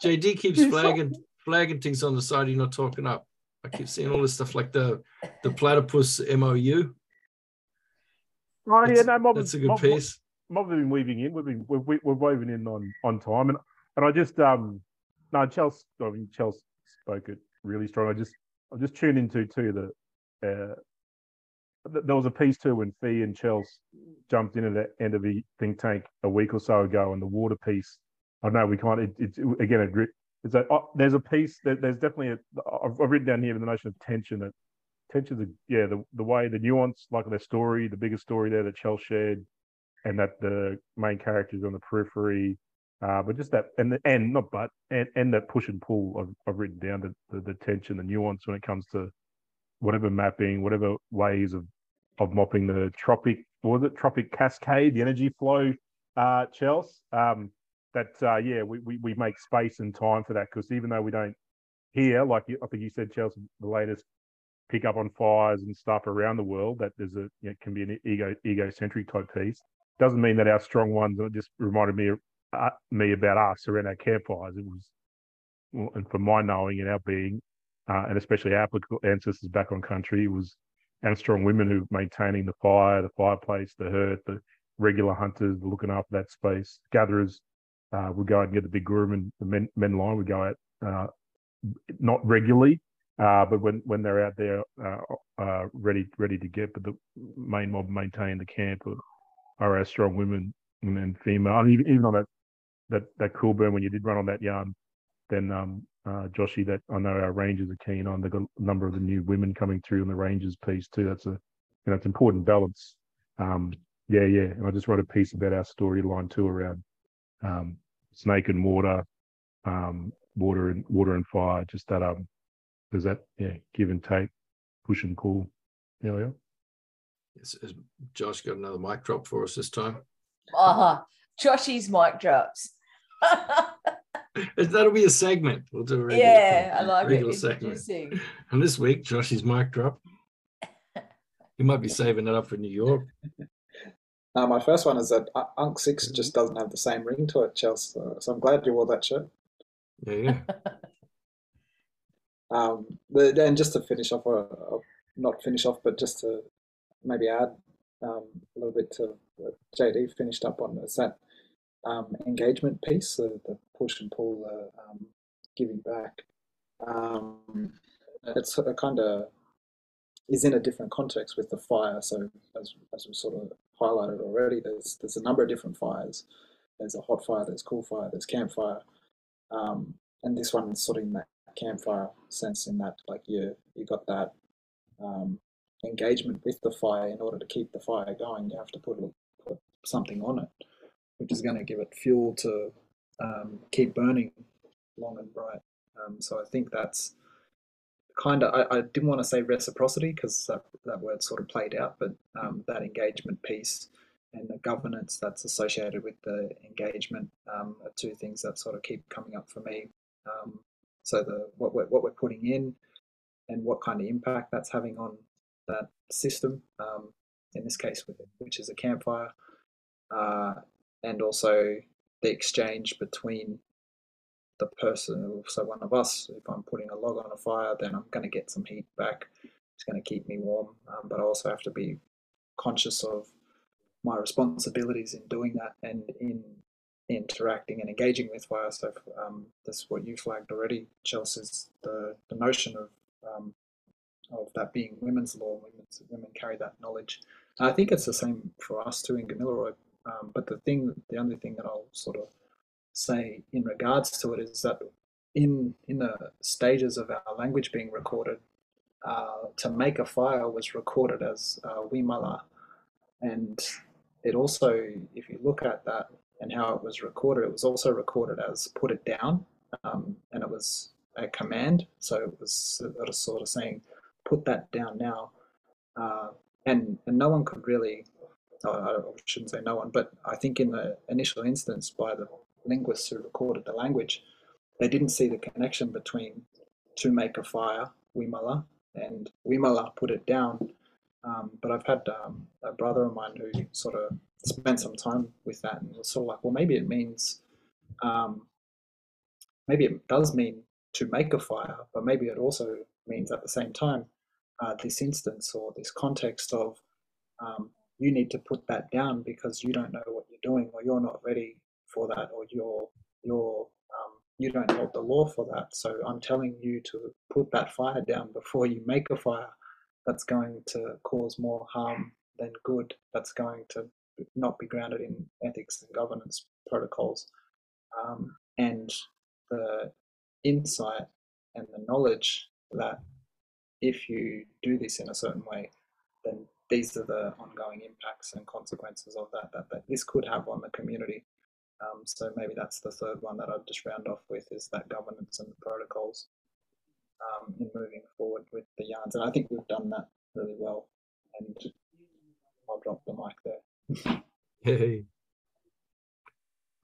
JD keeps <laughs> flagging flagging things on the side. You're not talking up. I keep seeing all this stuff like the the platypus MOU. Oh yeah, no, mob, that's a good mob, piece. Mob, have been weaving in. We've been we're, we're weaving in on on time, and and I just um no Chelsea. I mean Chelsea spoke it really strong. I just I just tuned into too the uh, there was a piece too when Fee and Chels jumped in at the end of the think tank a week or so ago, and the water piece. I know we can't. It, it, again, it, is that oh, there's a piece that there's definitely a, I've, I've written down here the notion of tension that tension the yeah the, the way the nuance like their story the biggest story there that Chels shared and that the main characters on the periphery uh, but just that and the, and not but and, and that push and pull I've, I've written down the, the, the tension the nuance when it comes to whatever mapping whatever ways of of mopping the tropic was it trophic cascade the energy flow uh Chels um that uh, yeah, we, we we make space and time for that because even though we don't hear, like I think you said, Chelsea, the latest pick up on fires and stuff around the world, that there's a you know, can be an ego egocentric type piece. Doesn't mean that our strong ones. It just reminded me uh, me about us around our campfires. It was, and for my knowing and our being, uh, and especially our ancestors back on country, was and strong women who are maintaining the fire, the fireplace, the hearth, the regular hunters, looking after that space, gatherers uh, we go out and get the big groom and the men, men line. would go out uh, not regularly, uh, but when, when they're out there uh, uh, ready ready to get. But the main mob maintain the camp are, our strong women and female. And even, even on that that that cool burn when you did run on that yarn, then um, uh, Joshy, that I know our rangers are keen on. They've got a number of the new women coming through on the rangers piece too. That's a you know it's important balance. Um, yeah, yeah. And I just wrote a piece about our storyline too around um, snake and water, um, water and water and fire. Just that um, there's that yeah, give and take, push and pull. Yeah, yeah. Has, has Josh got another mic drop for us this time? Uh-huh. Joshy's mic drops. <laughs> <laughs> That'll be a segment. We'll do a regular, yeah, I like regular it. segment. Introducing. And this week, Joshy's mic drop. You <laughs> might be saving it up for New York. <laughs> Uh, my first one is that uh, Unk Six just doesn't have the same ring to it, Chelsea. So, so I'm glad you wore that shirt. Yeah, yeah. Um, but then just to finish off, or, or not finish off, but just to maybe add um, a little bit to what JD finished up on is that um, engagement piece, the, the push and pull, the um, giving back. Um, it's a kind of is in a different context with the fire. So as, as we sort of highlighted already, there's there's a number of different fires. There's a hot fire, there's cool fire, there's campfire, um, and this one's sort of in that campfire sense. In that, like you you got that um, engagement with the fire. In order to keep the fire going, you have to put, put something on it, which is going to give it fuel to um, keep burning long and bright. Um, so I think that's kind of I, I, didn't want to say reciprocity because that, that word sort of played out, but um, that engagement piece and the governance that's associated with the engagement um, are two things that sort of keep coming up for me. Um, so the what we're, what we're putting in and what kind of impact that's having on that system, um, in this case, which is a campfire, uh, and also the exchange between the person, so one of us, if I'm putting a log on a fire, then I'm going to get some heat back. It's going to keep me warm, um, but I also have to be conscious of my responsibilities in doing that and in interacting and engaging with fire. So um, that's what you flagged already, Chelsea, is the, the notion of um, of that being women's law. Women's, women carry that knowledge. And I think it's the same for us too in Gamilaroi. Um, but the thing, the only thing that I'll sort of say in regards to it is that in in the stages of our language being recorded, uh, to make a fire was recorded as uh, Wimala, and it also, if you look at that and how it was recorded, it was also recorded as put it down, um, and it was a command, so it was sort of saying put that down now, uh, and and no one could really. I shouldn't say no one, but I think in the initial instance, by the linguists who recorded the language, they didn't see the connection between to make a fire, Wimala, and Wimala put it down. Um, but I've had um, a brother of mine who sort of spent some time with that and was sort of like, well, maybe it means, um, maybe it does mean to make a fire, but maybe it also means at the same time uh, this instance or this context of um, you need to put that down because you don't know what you're doing or you're not ready for that or you're you're um, you don't hold the law for that. So I'm telling you to put that fire down before you make a fire that's going to cause more harm than good. That's going to not be grounded in ethics and governance protocols. Um, and the insight and the knowledge that if you do this in a certain way, then these are the ongoing impacts and consequences of that that, that this could have on the community. Um, so maybe that's the third one that I'd just round off with is that governance and the protocols um, in moving forward with the yarns. And I think we've done that really well. And I'll drop the mic there. <laughs> Hey.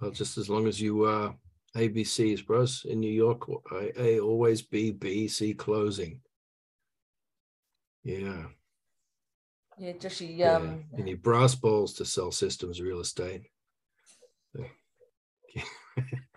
Well, just as long as you are ABCs, bros, in New York, A, A always B, B, C closing. Yeah. Yeah, Joshy. yeah. Um, You need brass balls to sell systems real estate. <laughs>